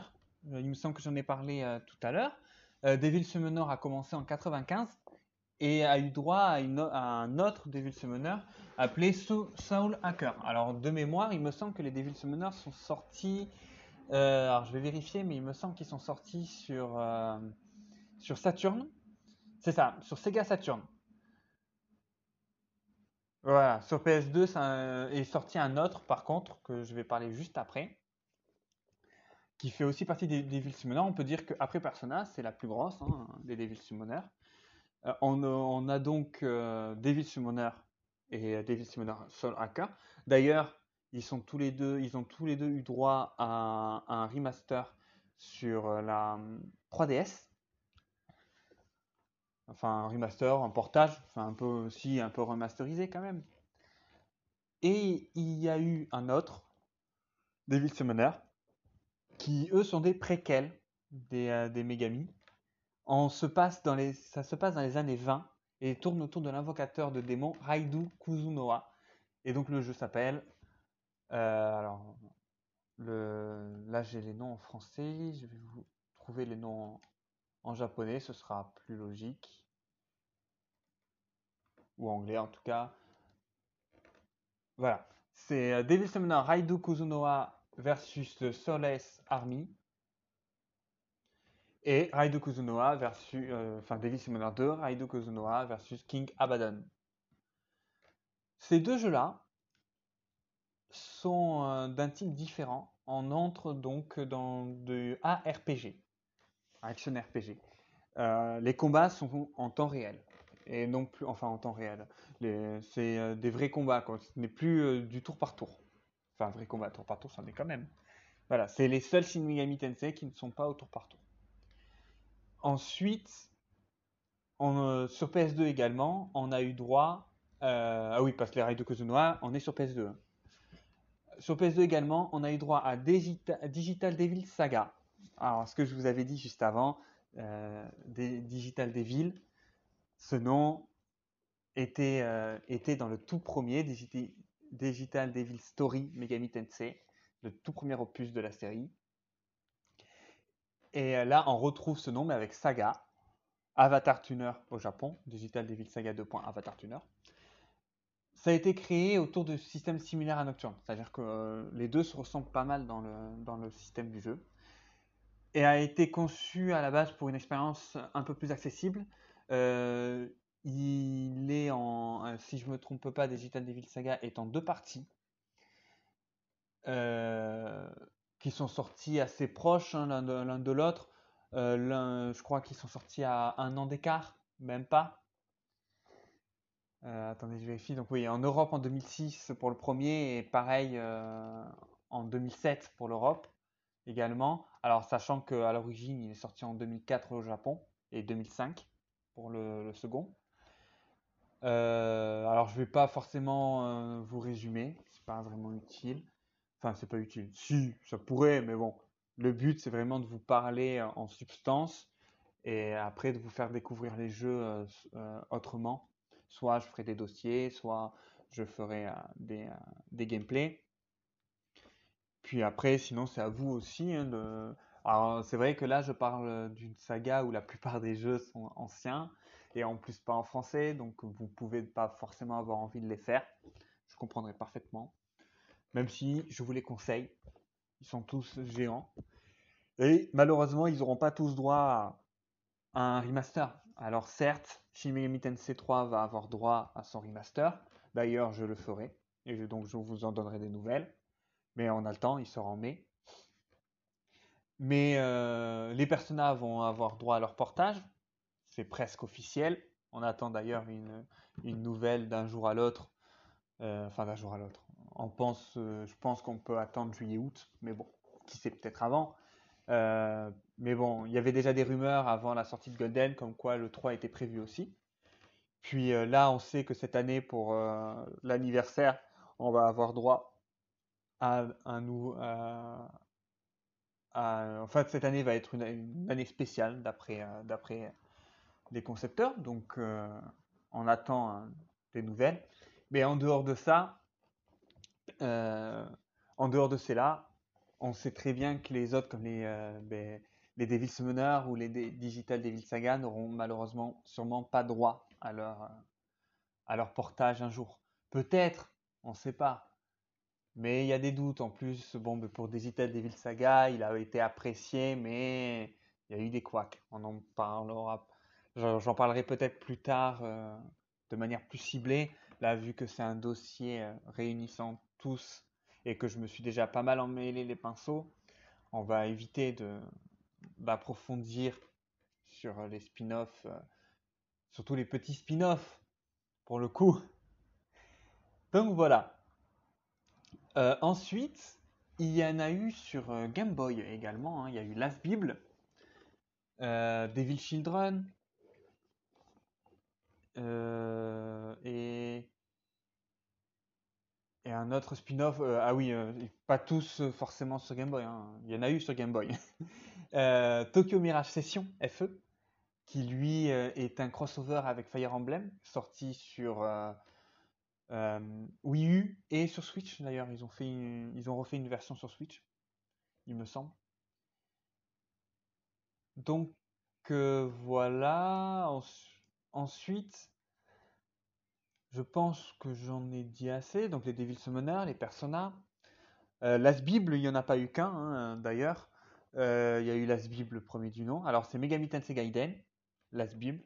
il me semble que j'en ai parlé tout à l'heure. Devil Summoner a commencé en 95 et a eu droit à, un autre Devil Summoner appelé Soul Hacker. Alors de mémoire, il me semble que les Devil Summoners sont sortis. Euh, alors je vais vérifier, mais il me semble qu'ils sont sortis sur, euh, sur Saturn. C'est ça, sur Sega Saturn. Voilà, sur PS2 ça est sorti un autre par contre que je vais parler juste après, qui fait aussi partie des Devil Summoners. On peut dire qu'après Persona, c'est la plus grosse hein, des Devil Summoners. Euh, on, a donc euh, Devil Summoner et euh, Devil Summoner Soul Hacker. D'ailleurs, ils ils ont tous les deux eu droit à, un remaster sur la 3DS. Enfin, un remaster, un portage, enfin un peu aussi un peu remasterisé quand même. Et il y a eu un autre, Devil Summoner, qui eux sont des préquels des, des Megami se passe dans les, ça se passe dans les années 20 et tourne autour de l'invocateur de démons Raidu Kuzunoa. Et donc le jeu s'appelle. Euh, alors, le, là j'ai les noms en français, je vais vous trouver les noms en, japonais, ce sera plus logique. Ou anglais en tout cas. Voilà. c'est euh, Devil Summoner Raido Kuzunoa versus Solace Army. Et Raido Kuzunoa versus. euh, enfin, Devil Summoner 2, Raido Kuzunoa versus King Abaddon. Ces deux jeux-là sont euh, d'un type différent. On entre donc dans de ARPG, Action RPG. Euh, les combats sont en temps réel. Et non plus, enfin en temps réel. C'est euh, des vrais combats. Ce n'est plus euh, du tour par tour. Enfin, vrai combat, tour par tour, ça en est quand même. Voilà, c'est les seuls Shin Megami Tensei qui ne sont pas au tour par tour. Ensuite, sur PS2 également, on a eu droit. ah oui, parce que les rails de Kozunoa, on est sur PS2. hein. Sur PS2 également, on a eu droit à Digita- Digital Devil Saga. Alors, ce que je vous avais dit juste avant, euh, Digital Devil, ce nom était, euh, était dans le tout premier Digital Devil Story Megami Tensei, le tout premier opus de la série. Et euh, là, on retrouve ce nom, mais avec Saga, Avatar Tuner au Japon, Digital Devil Saga 2. Avatar Tuner. Ça a été créé autour de systèmes similaires à Nocturne, c'est-à-dire que les deux se ressemblent pas mal dans le, dans le système du jeu, et a été conçu à la base pour une expérience un peu plus accessible. Euh, il est en, si je me trompe pas, Digital Devil Saga est en deux parties, euh, qui sont sorties assez proches hein, l'un de, l'autre. Euh, je crois qu'ils sont sortis à un an d'écart, même pas. Attendez, je vérifie. Donc oui, en Europe en 2006 pour le premier et pareil en 2007 pour l'Europe également. Alors sachant qu'à l'origine il est sorti en 2004 au Japon et 2005 pour le, second. Euh, alors je vais pas forcément euh, vous résumer, c'est pas vraiment utile. Enfin c'est pas utile. Si, ça pourrait, mais bon. Le but c'est vraiment de vous parler en substance et après de vous faire découvrir les jeux euh, euh, autrement. Soit je ferai des dossiers, soit je ferai euh, des, euh, des gameplays. Puis après, sinon, c'est à vous aussi hein, de. Alors, c'est vrai que là, je parle d'une saga où la plupart des jeux sont anciens et en plus pas en français, donc vous pouvez pas forcément avoir envie de les faire. Je comprendrai parfaitement. Même si je vous les conseille, ils sont tous géants. Et malheureusement, ils n'auront pas tous droit à un remaster. Alors certes, Shin Megami Tensei 3 va avoir droit à son remaster. D'ailleurs, je le ferai. Et donc, je vous en donnerai des nouvelles. Mais on a le temps, il sort en mai. Mais euh, les personnages vont avoir droit à leur portage. C'est presque officiel. On attend d'ailleurs une, une nouvelle d'un jour à l'autre. Euh, enfin, d'un jour à l'autre. On pense, euh, je pense qu'on peut attendre juillet-août. Mais bon, qui sait peut-être avant. Mais bon, il y avait déjà des rumeurs avant la sortie de Golden, comme quoi le 3 était prévu aussi. Puis là, on sait que cette année, pour l'anniversaire, on va avoir droit à en fait, cette année va être une, année spéciale d'après euh, d'après les concepteurs. Donc, euh, on attend hein, des nouvelles. Mais en dehors de ça, euh, en dehors de cela, on sait très bien que les autres, comme les, euh, ben, les ou les Di- Digital Devil Saga, n'auront malheureusement sûrement pas droit à leur portage un jour. Peut-être, on ne sait pas. Mais il y a des doutes. En plus, bon, pour Digital Devil Saga, il a été apprécié, mais il y a eu des couacs. On en parlera. J'en parlerai peut-être plus tard euh, de manière plus ciblée. Là, vu que c'est un dossier euh, réunissant tous et que je me suis déjà pas mal emmêlé les pinceaux, on va éviter d'approfondir sur les spin-offs, euh, surtout les petits spin-offs, pour le coup. Donc voilà. Euh, ensuite, il y en a eu sur Game Boy également. Il y a eu Last Bible, Devil Children, et, un autre spin-off. ah oui, pas tous forcément sur Game Boy. Il y en a eu sur Game Boy. *laughs* Tokyo Mirage Session FE, qui lui euh, est un crossover avec Fire Emblem, sorti sur euh, Wii U et sur Switch d'ailleurs. Ils ont refait une version sur Switch, il me semble. Donc euh, voilà. Ens- Ensuite, je pense que j'en ai dit assez. Donc les Devil Summoner, les Persona. Euh, L'As Bible, il n'y en a pas eu qu'un hein, d'ailleurs. Euh, il y a eu L'As Bible, le premier du nom. Alors c'est Megami Tensei Gaiden, L'As Bible,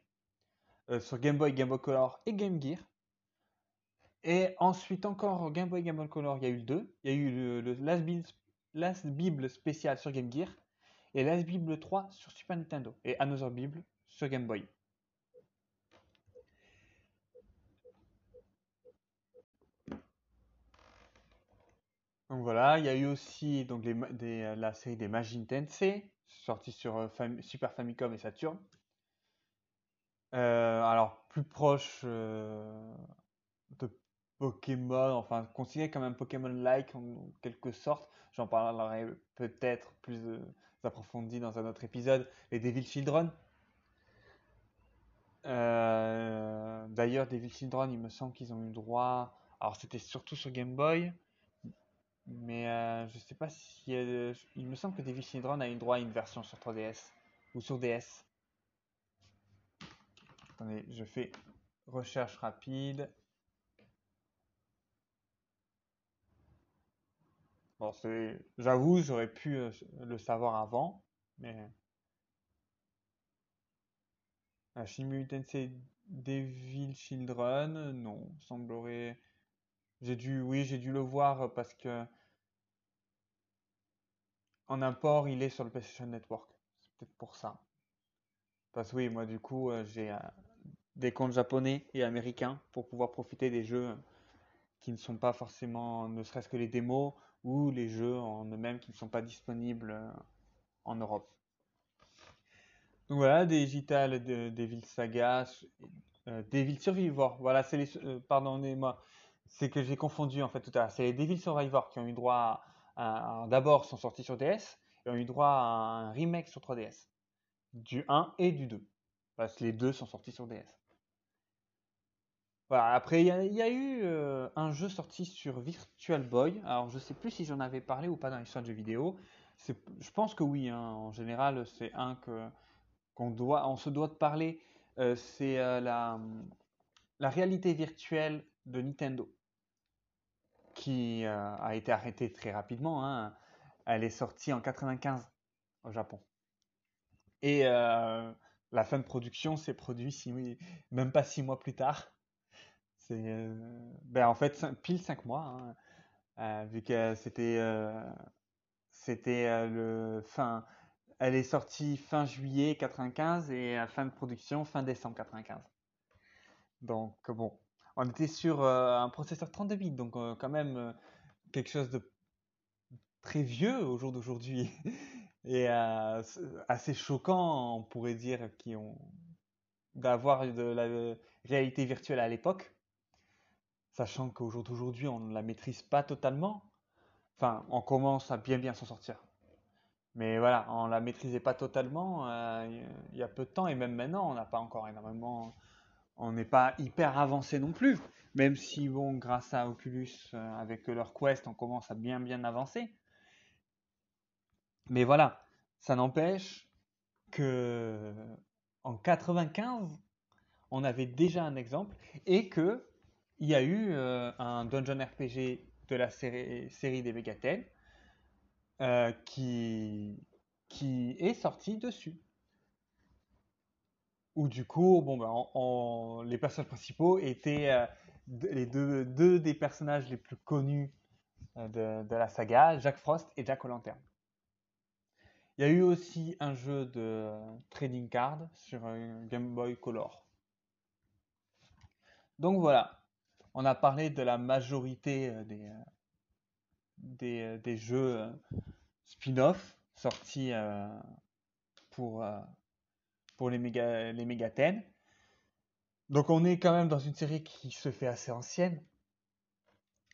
euh, sur Game Boy, Game Boy Color et Game Gear. Et ensuite encore Game Boy, Game Boy Color, il y a eu le 2. Il y a eu le, Last, Bible, Last Bible spécial sur Game Gear et Last Bible 3 sur Super Nintendo et Another Bible sur Game Boy. Donc voilà, il y a eu aussi donc, la série des Majin Tensei, sortie sur euh, Super Famicom et Saturn. Euh, alors, plus proche euh, de Pokémon, enfin considéré comme un Pokémon-like en quelque sorte. J'en parlerai peut-être plus euh, approfondi dans un autre épisode. Les Devil Children. Euh, D'ailleurs, Devil Children, il me semble qu'ils ont eu droit. Alors, c'était surtout sur Game Boy. Mais euh, je sais pas si. euh, il me semble que Devil Children a eu droit à une version sur 3DS ou sur DS. Attendez, je fais recherche rapide. J'avoue, j'aurais pu euh, le savoir avant, mais. Tensei Devil Children, non, semblerait. J'ai dû, oui, j'ai dû le voir parce que en import, il est sur le PlayStation Network. C'est peut-être pour ça. Parce que oui, moi du coup, euh, j'ai euh, des comptes japonais et américains pour pouvoir profiter des jeux qui ne sont pas forcément, ne serait-ce que les démos ou les jeux en eux-mêmes qui ne sont pas disponibles euh, en Europe. Donc voilà, Digital de Devil Saga, euh, Devil Survivor. Voilà, c'est les, euh, pardonnez-moi, c'est que j'ai confondu en fait tout à l'heure. C'est les Devil Survivor qui ont eu droit d'abord sont sortis sur DS et ont eu droit à un remake sur 3DS du 1 et du 2. Parce que les deux sont sortis sur DS. Après, il y, a eu euh, un jeu sorti sur Virtual Boy. Alors, je sais plus si j'en avais parlé ou pas dans l'histoire de jeux vidéo. Je pense que oui, hein. En général, c'est un que, qu'on doit, on se doit de parler. Euh, c'est euh, la, la réalité virtuelle de Nintendo, qui a été arrêtée très rapidement. hein. Elle est sortie en 95 au Japon. Et la fin de production s'est produite même pas six mois plus tard. Euh, ben en fait pile cinq mois, hein, euh, vu que c'était euh, c'était le fin. Elle est sortie fin juillet 95 et fin de production fin décembre 95. Donc bon, on était sur un processeur 32 bits, donc quand même quelque chose de très vieux au jour d'aujourd'hui *laughs* et assez choquant, on pourrait dire, qui ont d'avoir de la réalité virtuelle à l'époque. Sachant qu'au jour d'aujourd'hui, on ne la maîtrise pas totalement. Enfin, on commence à bien bien s'en sortir. Mais voilà, on la maîtrisait pas totalement euh, il y a peu de temps et même maintenant, on n'a pas encore énormément. On n'est pas hyper avancé non plus. Même si, bon, grâce à Oculus, euh, avec leur Quest, on commence à bien bien avancer. Mais voilà, ça n'empêche que en 95, on avait déjà un exemple et que il y a eu euh, un dungeon RPG de la série, des Megaten euh, qui, est sorti dessus. Où du coup, ben, en- en- les personnages principaux étaient euh, deux, des personnages les plus connus euh, de, la saga, Jack Frost et Jack O'Lantern. Il y a eu aussi un jeu de trading card sur Game Boy Color. Donc voilà, on a parlé de la majorité euh, des, euh, euh, des jeux spin-off sortis pour, pour les méga. Donc on est quand même dans une série qui se fait assez ancienne,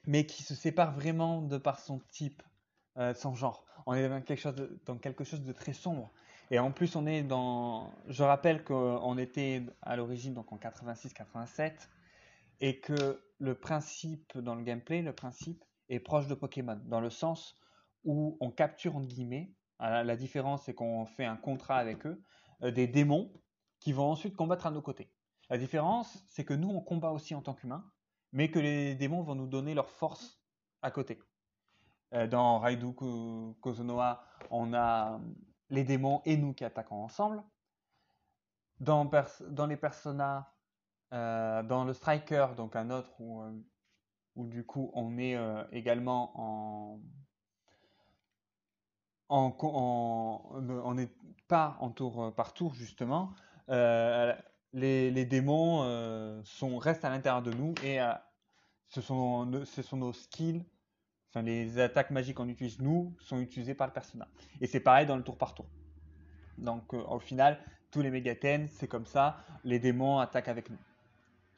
mais qui se sépare vraiment de par son type, euh, son genre. On est dans quelque chose de, dans quelque chose de très sombre. Et en plus, on est dans. Je rappelle qu'on était à l'origine donc en 86-87 et que le principe dans le gameplay, le principe est proche de Pokémon, dans le sens où on capture entre guillemets. La, la différence, c'est qu'on fait un contrat avec eux, euh, des démons qui vont ensuite combattre à nos côtés. La différence, c'est que nous, on combat aussi en tant qu'humains, mais que les démons vont nous donner leur force à côté. Euh, dans Raidu Kozonoha, on a les démons et nous qui attaquons ensemble. Dans, dans les personas, euh, dans le Striker, donc un autre où, euh, du coup on est également en, on n'est pas en tour par tour justement. les, démons sont, restent à l'intérieur de nous et ce, sont, ce sont nos skills les attaques magiques qu'on utilise nous sont utilisées par le personnage. Et c'est pareil dans le tour par tour. Donc euh, au final, tous les mégathènes, c'est comme ça. Les démons attaquent avec nous.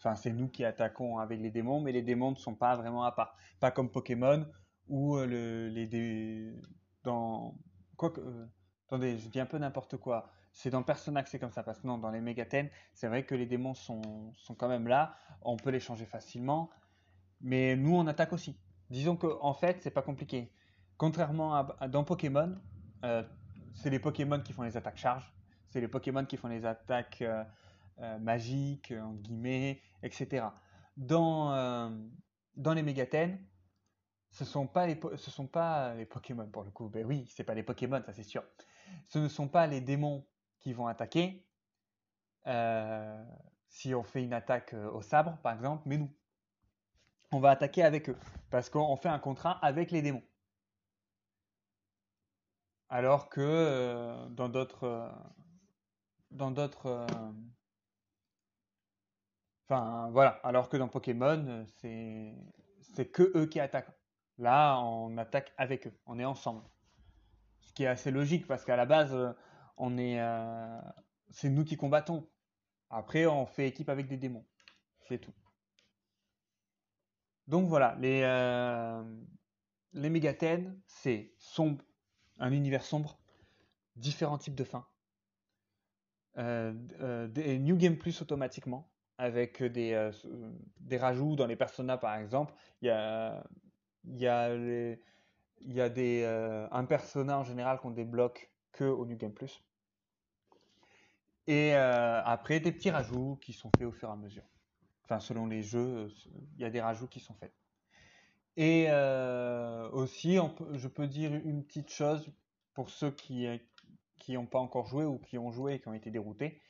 Enfin, c'est nous qui attaquons avec les démons, mais les démons ne sont pas vraiment à part. Pas comme Pokémon où euh, le, les dé... dans quoi que euh, attendez, je dis un peu n'importe quoi. C'est dans Persona que c'est comme ça, parce que non, dans les mégathènes, c'est vrai que les démons sont, sont quand même là, on peut les changer facilement, mais nous on attaque aussi. Disons qu'en en fait, c'est pas compliqué. Contrairement à, dans Pokémon, euh, c'est les Pokémon qui font les attaques charges, c'est les Pokémon qui font les attaques euh, magiques, en guillemets, etc. Dans, dans les Mégathènes, ce sont pas les ce sont pas les Pokémon pour le coup. Ben oui, c'est pas les Pokémon, ça c'est sûr. Ce ne sont pas les démons qui vont attaquer. si on fait une attaque au sabre, par exemple, mais nous on va attaquer avec eux. Parce qu'on fait un contrat avec les démons. Alors que euh, dans d'autres. Euh, dans d'autres. Euh, enfin, voilà. Alors que dans Pokémon, c'est. C'est que eux qui attaquent. Là, on attaque avec eux. On est ensemble. Ce qui est assez logique parce qu'à la base, on est. c'est nous qui combattons. Après, on fait équipe avec des démons. C'est tout. Donc voilà, les, euh, les mégathènes, c'est sombre, un univers sombre, différents types de fins. Euh, euh, New Game Plus automatiquement, avec des, des rajouts dans les personnages par exemple. Il y a, y a, y a des, un personnage en général qu'on débloque que au New Game Plus. Et après, des petits rajouts qui sont faits au fur et à mesure enfin selon les jeux, il y a des rajouts qui sont faits. Et aussi, je peux dire une petite chose pour ceux qui n'ont pas encore joué ou qui ont joué et qui ont été déroutés.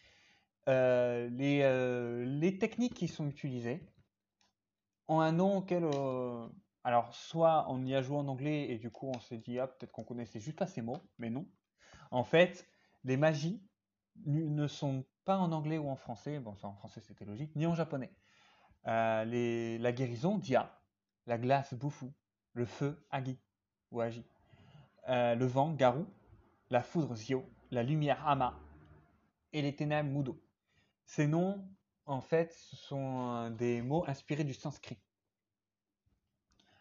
Euh, les, euh, les, techniques qui sont utilisées ont un nom auquel, alors soit on y a joué en anglais et du coup on s'est dit ah peut-être qu'on connaissait juste pas ces mots, mais non. En fait, les magies ne sont pas en anglais ou en français, bon ça en français c'était logique, ni en japonais. Euh, la guérison, Dia, la glace, Bufu, le feu, Agi ou Agi, euh, le vent, Garu, la foudre, Zio, la lumière, Ama, et les ténèbres, Mudo. Ces noms, en fait, ce sont euh, des mots inspirés du sanskrit.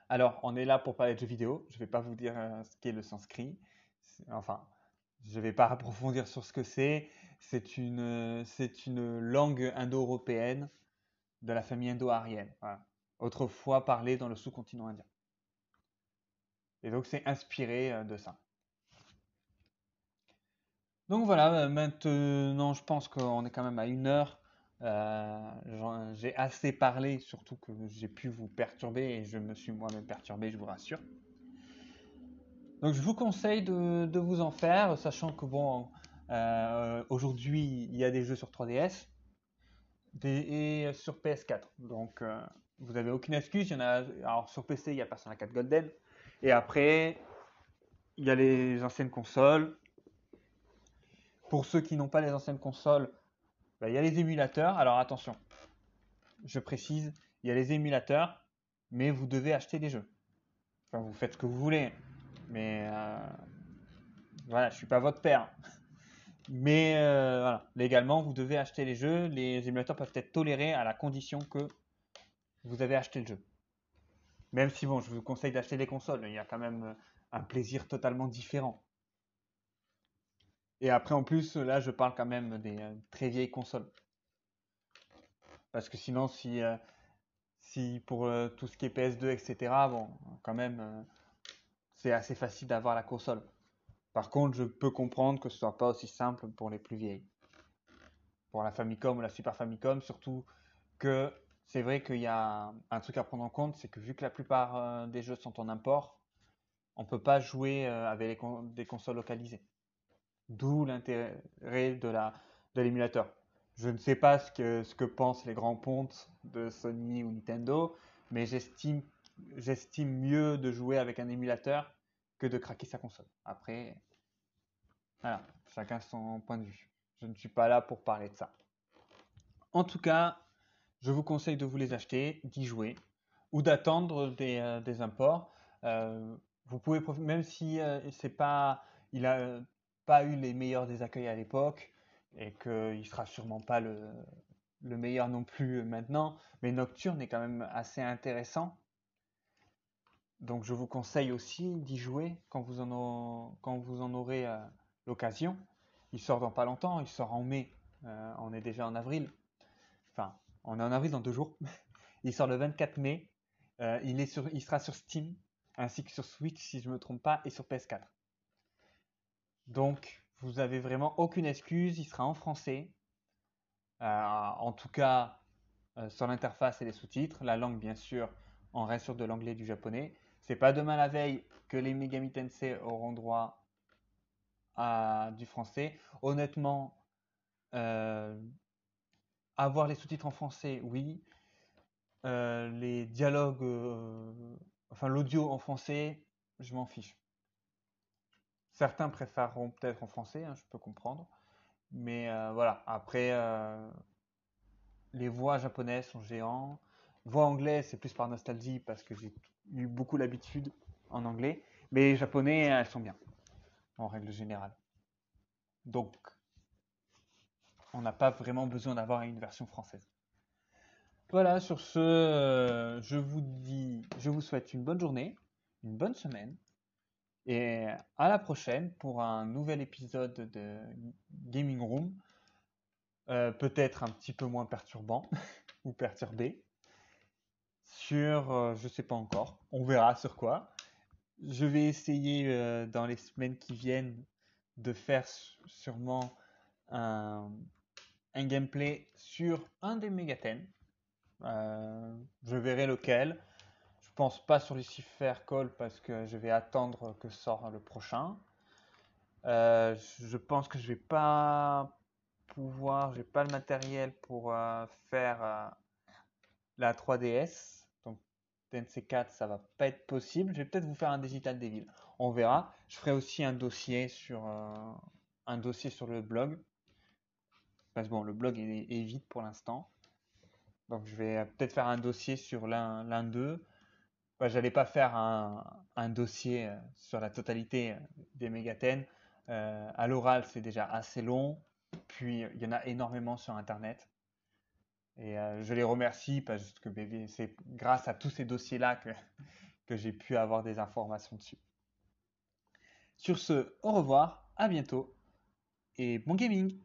Alors, on est là pour parler de jeux vidéo. Je ne vais pas vous dire ce qu'est le sanskrit. Enfin, je ne vais pas approfondir sur ce que c'est. C'est une, c'est une langue indo-européenne de la famille indo-arienne. Autrefois parlé dans le sous-continent indien. Et donc c'est inspiré euh, de ça. Donc voilà, euh, maintenant je pense qu'on est quand même à une heure. Euh, j'ai assez parlé, surtout que j'ai pu vous perturber et je me suis moi-même perturbé, je vous rassure. Donc je vous conseille de, vous en faire, sachant que bon, euh, aujourd'hui il y a des jeux sur 3DS et sur PS4. Donc vous n'avez aucune excuse. Alors sur PC il y a Persona 4 Golden et après il y a les anciennes consoles. Pour ceux qui n'ont pas les anciennes consoles, bah, il y a les émulateurs. Alors attention, je précise, il y a les émulateurs, mais vous devez acheter des jeux. Vous faites ce que vous voulez. Mais euh, voilà, je suis pas votre père. Mais euh, légalement, vous devez acheter les jeux. Les émulateurs peuvent être tolérés à la condition que vous avez acheté le jeu. Même si, bon, je vous conseille d'acheter les consoles, il y a quand même euh, un plaisir totalement différent. Et après, en plus, là, je parle quand même des très vieilles consoles. Parce que sinon, si, si pour tout ce qui est PS2, etc., bon, quand même, c'est assez facile d'avoir la console. Par contre, je peux comprendre que ce soit pas aussi simple pour les plus vieilles. Pour la Famicom ou la Super Famicom, surtout que c'est vrai qu'il y a un truc à prendre en compte, c'est que vu que la plupart euh, des jeux sont en import, on peut pas jouer euh, avec des consoles localisées. D'où l'intérêt de la de l'émulateur. Je ne sais pas ce que, ce que pensent les grands pontes de Sony ou Nintendo, mais j'estime j'estime mieux de jouer avec un émulateur que de craquer sa console. Après, voilà, chacun son point de vue. Je ne suis pas là pour parler de ça. En tout cas, je vous conseille de vous les acheter, d'y jouer, ou d'attendre des, euh, imports. Euh, vous pouvez, même si euh, c'est pas, il a pas eu les meilleurs des accueils à l'époque, et qu'il sera sûrement pas le, le meilleur non plus maintenant, mais Nocturne est quand même assez intéressant. Donc je vous conseille aussi d'y jouer quand vous en, aurez euh, l'occasion. Il sort dans pas longtemps, il sort en mai, euh, on est déjà en avril. Enfin, on est en avril dans deux jours. *laughs* il sort le 24 mai. Euh, il, il sera sur Steam, ainsi que sur Switch si je ne me trompe pas, et sur PS4. Donc vous avez vraiment aucune excuse, il sera en français. en tout cas, sur l'interface et les sous-titres. La langue, bien sûr, on reste sur de l'anglais et du japonais. C'est pas demain la veille que les Megami Tensei auront droit à du français. Honnêtement, euh, avoir les sous-titres en français, oui. Euh, les dialogues, euh, enfin l'audio en français, je m'en fiche. Certains préféreront peut-être en français, hein, je peux comprendre. Mais voilà, après, les voix japonaises sont géants. Voix anglaise, c'est plus par nostalgie parce que j'ai eu beaucoup l'habitude en anglais, mais les japonais, elles sont bien, en règle générale. Donc, on n'a pas vraiment besoin d'avoir une version française. Voilà, sur ce, euh, je vous dis, je vous souhaite une bonne journée, une bonne semaine, et à la prochaine pour un nouvel épisode de Gaming Room, euh, peut-être un petit peu moins perturbant *laughs* ou perturbé sur, euh, je sais pas encore, on verra sur quoi. Je vais essayer euh, dans les semaines qui viennent de faire sûrement un, gameplay sur un des Megaten. Euh, je verrai lequel. Je pense pas sur Lucifer Call parce que je vais attendre que sort le prochain. je pense que je vais pas pouvoir, j'ai pas le matériel pour faire la 3DS. TNC4, ça va pas être possible. Je vais peut-être vous faire un digital des villes. On verra. Je ferai aussi un dossier sur euh, un dossier sur le blog. Parce que bon, le blog est, vide pour l'instant. Donc je vais peut-être faire un dossier sur l'un d'eux. J'allais pas faire un, dossier euh, sur la totalité euh, des mégathènes. à l'oral, c'est déjà assez long. Puis il y en a énormément sur Internet. Et euh, je les remercie parce que c'est grâce à tous ces dossiers-là *laughs* que j'ai pu avoir des informations dessus. Sur ce, au revoir, à bientôt et bon gaming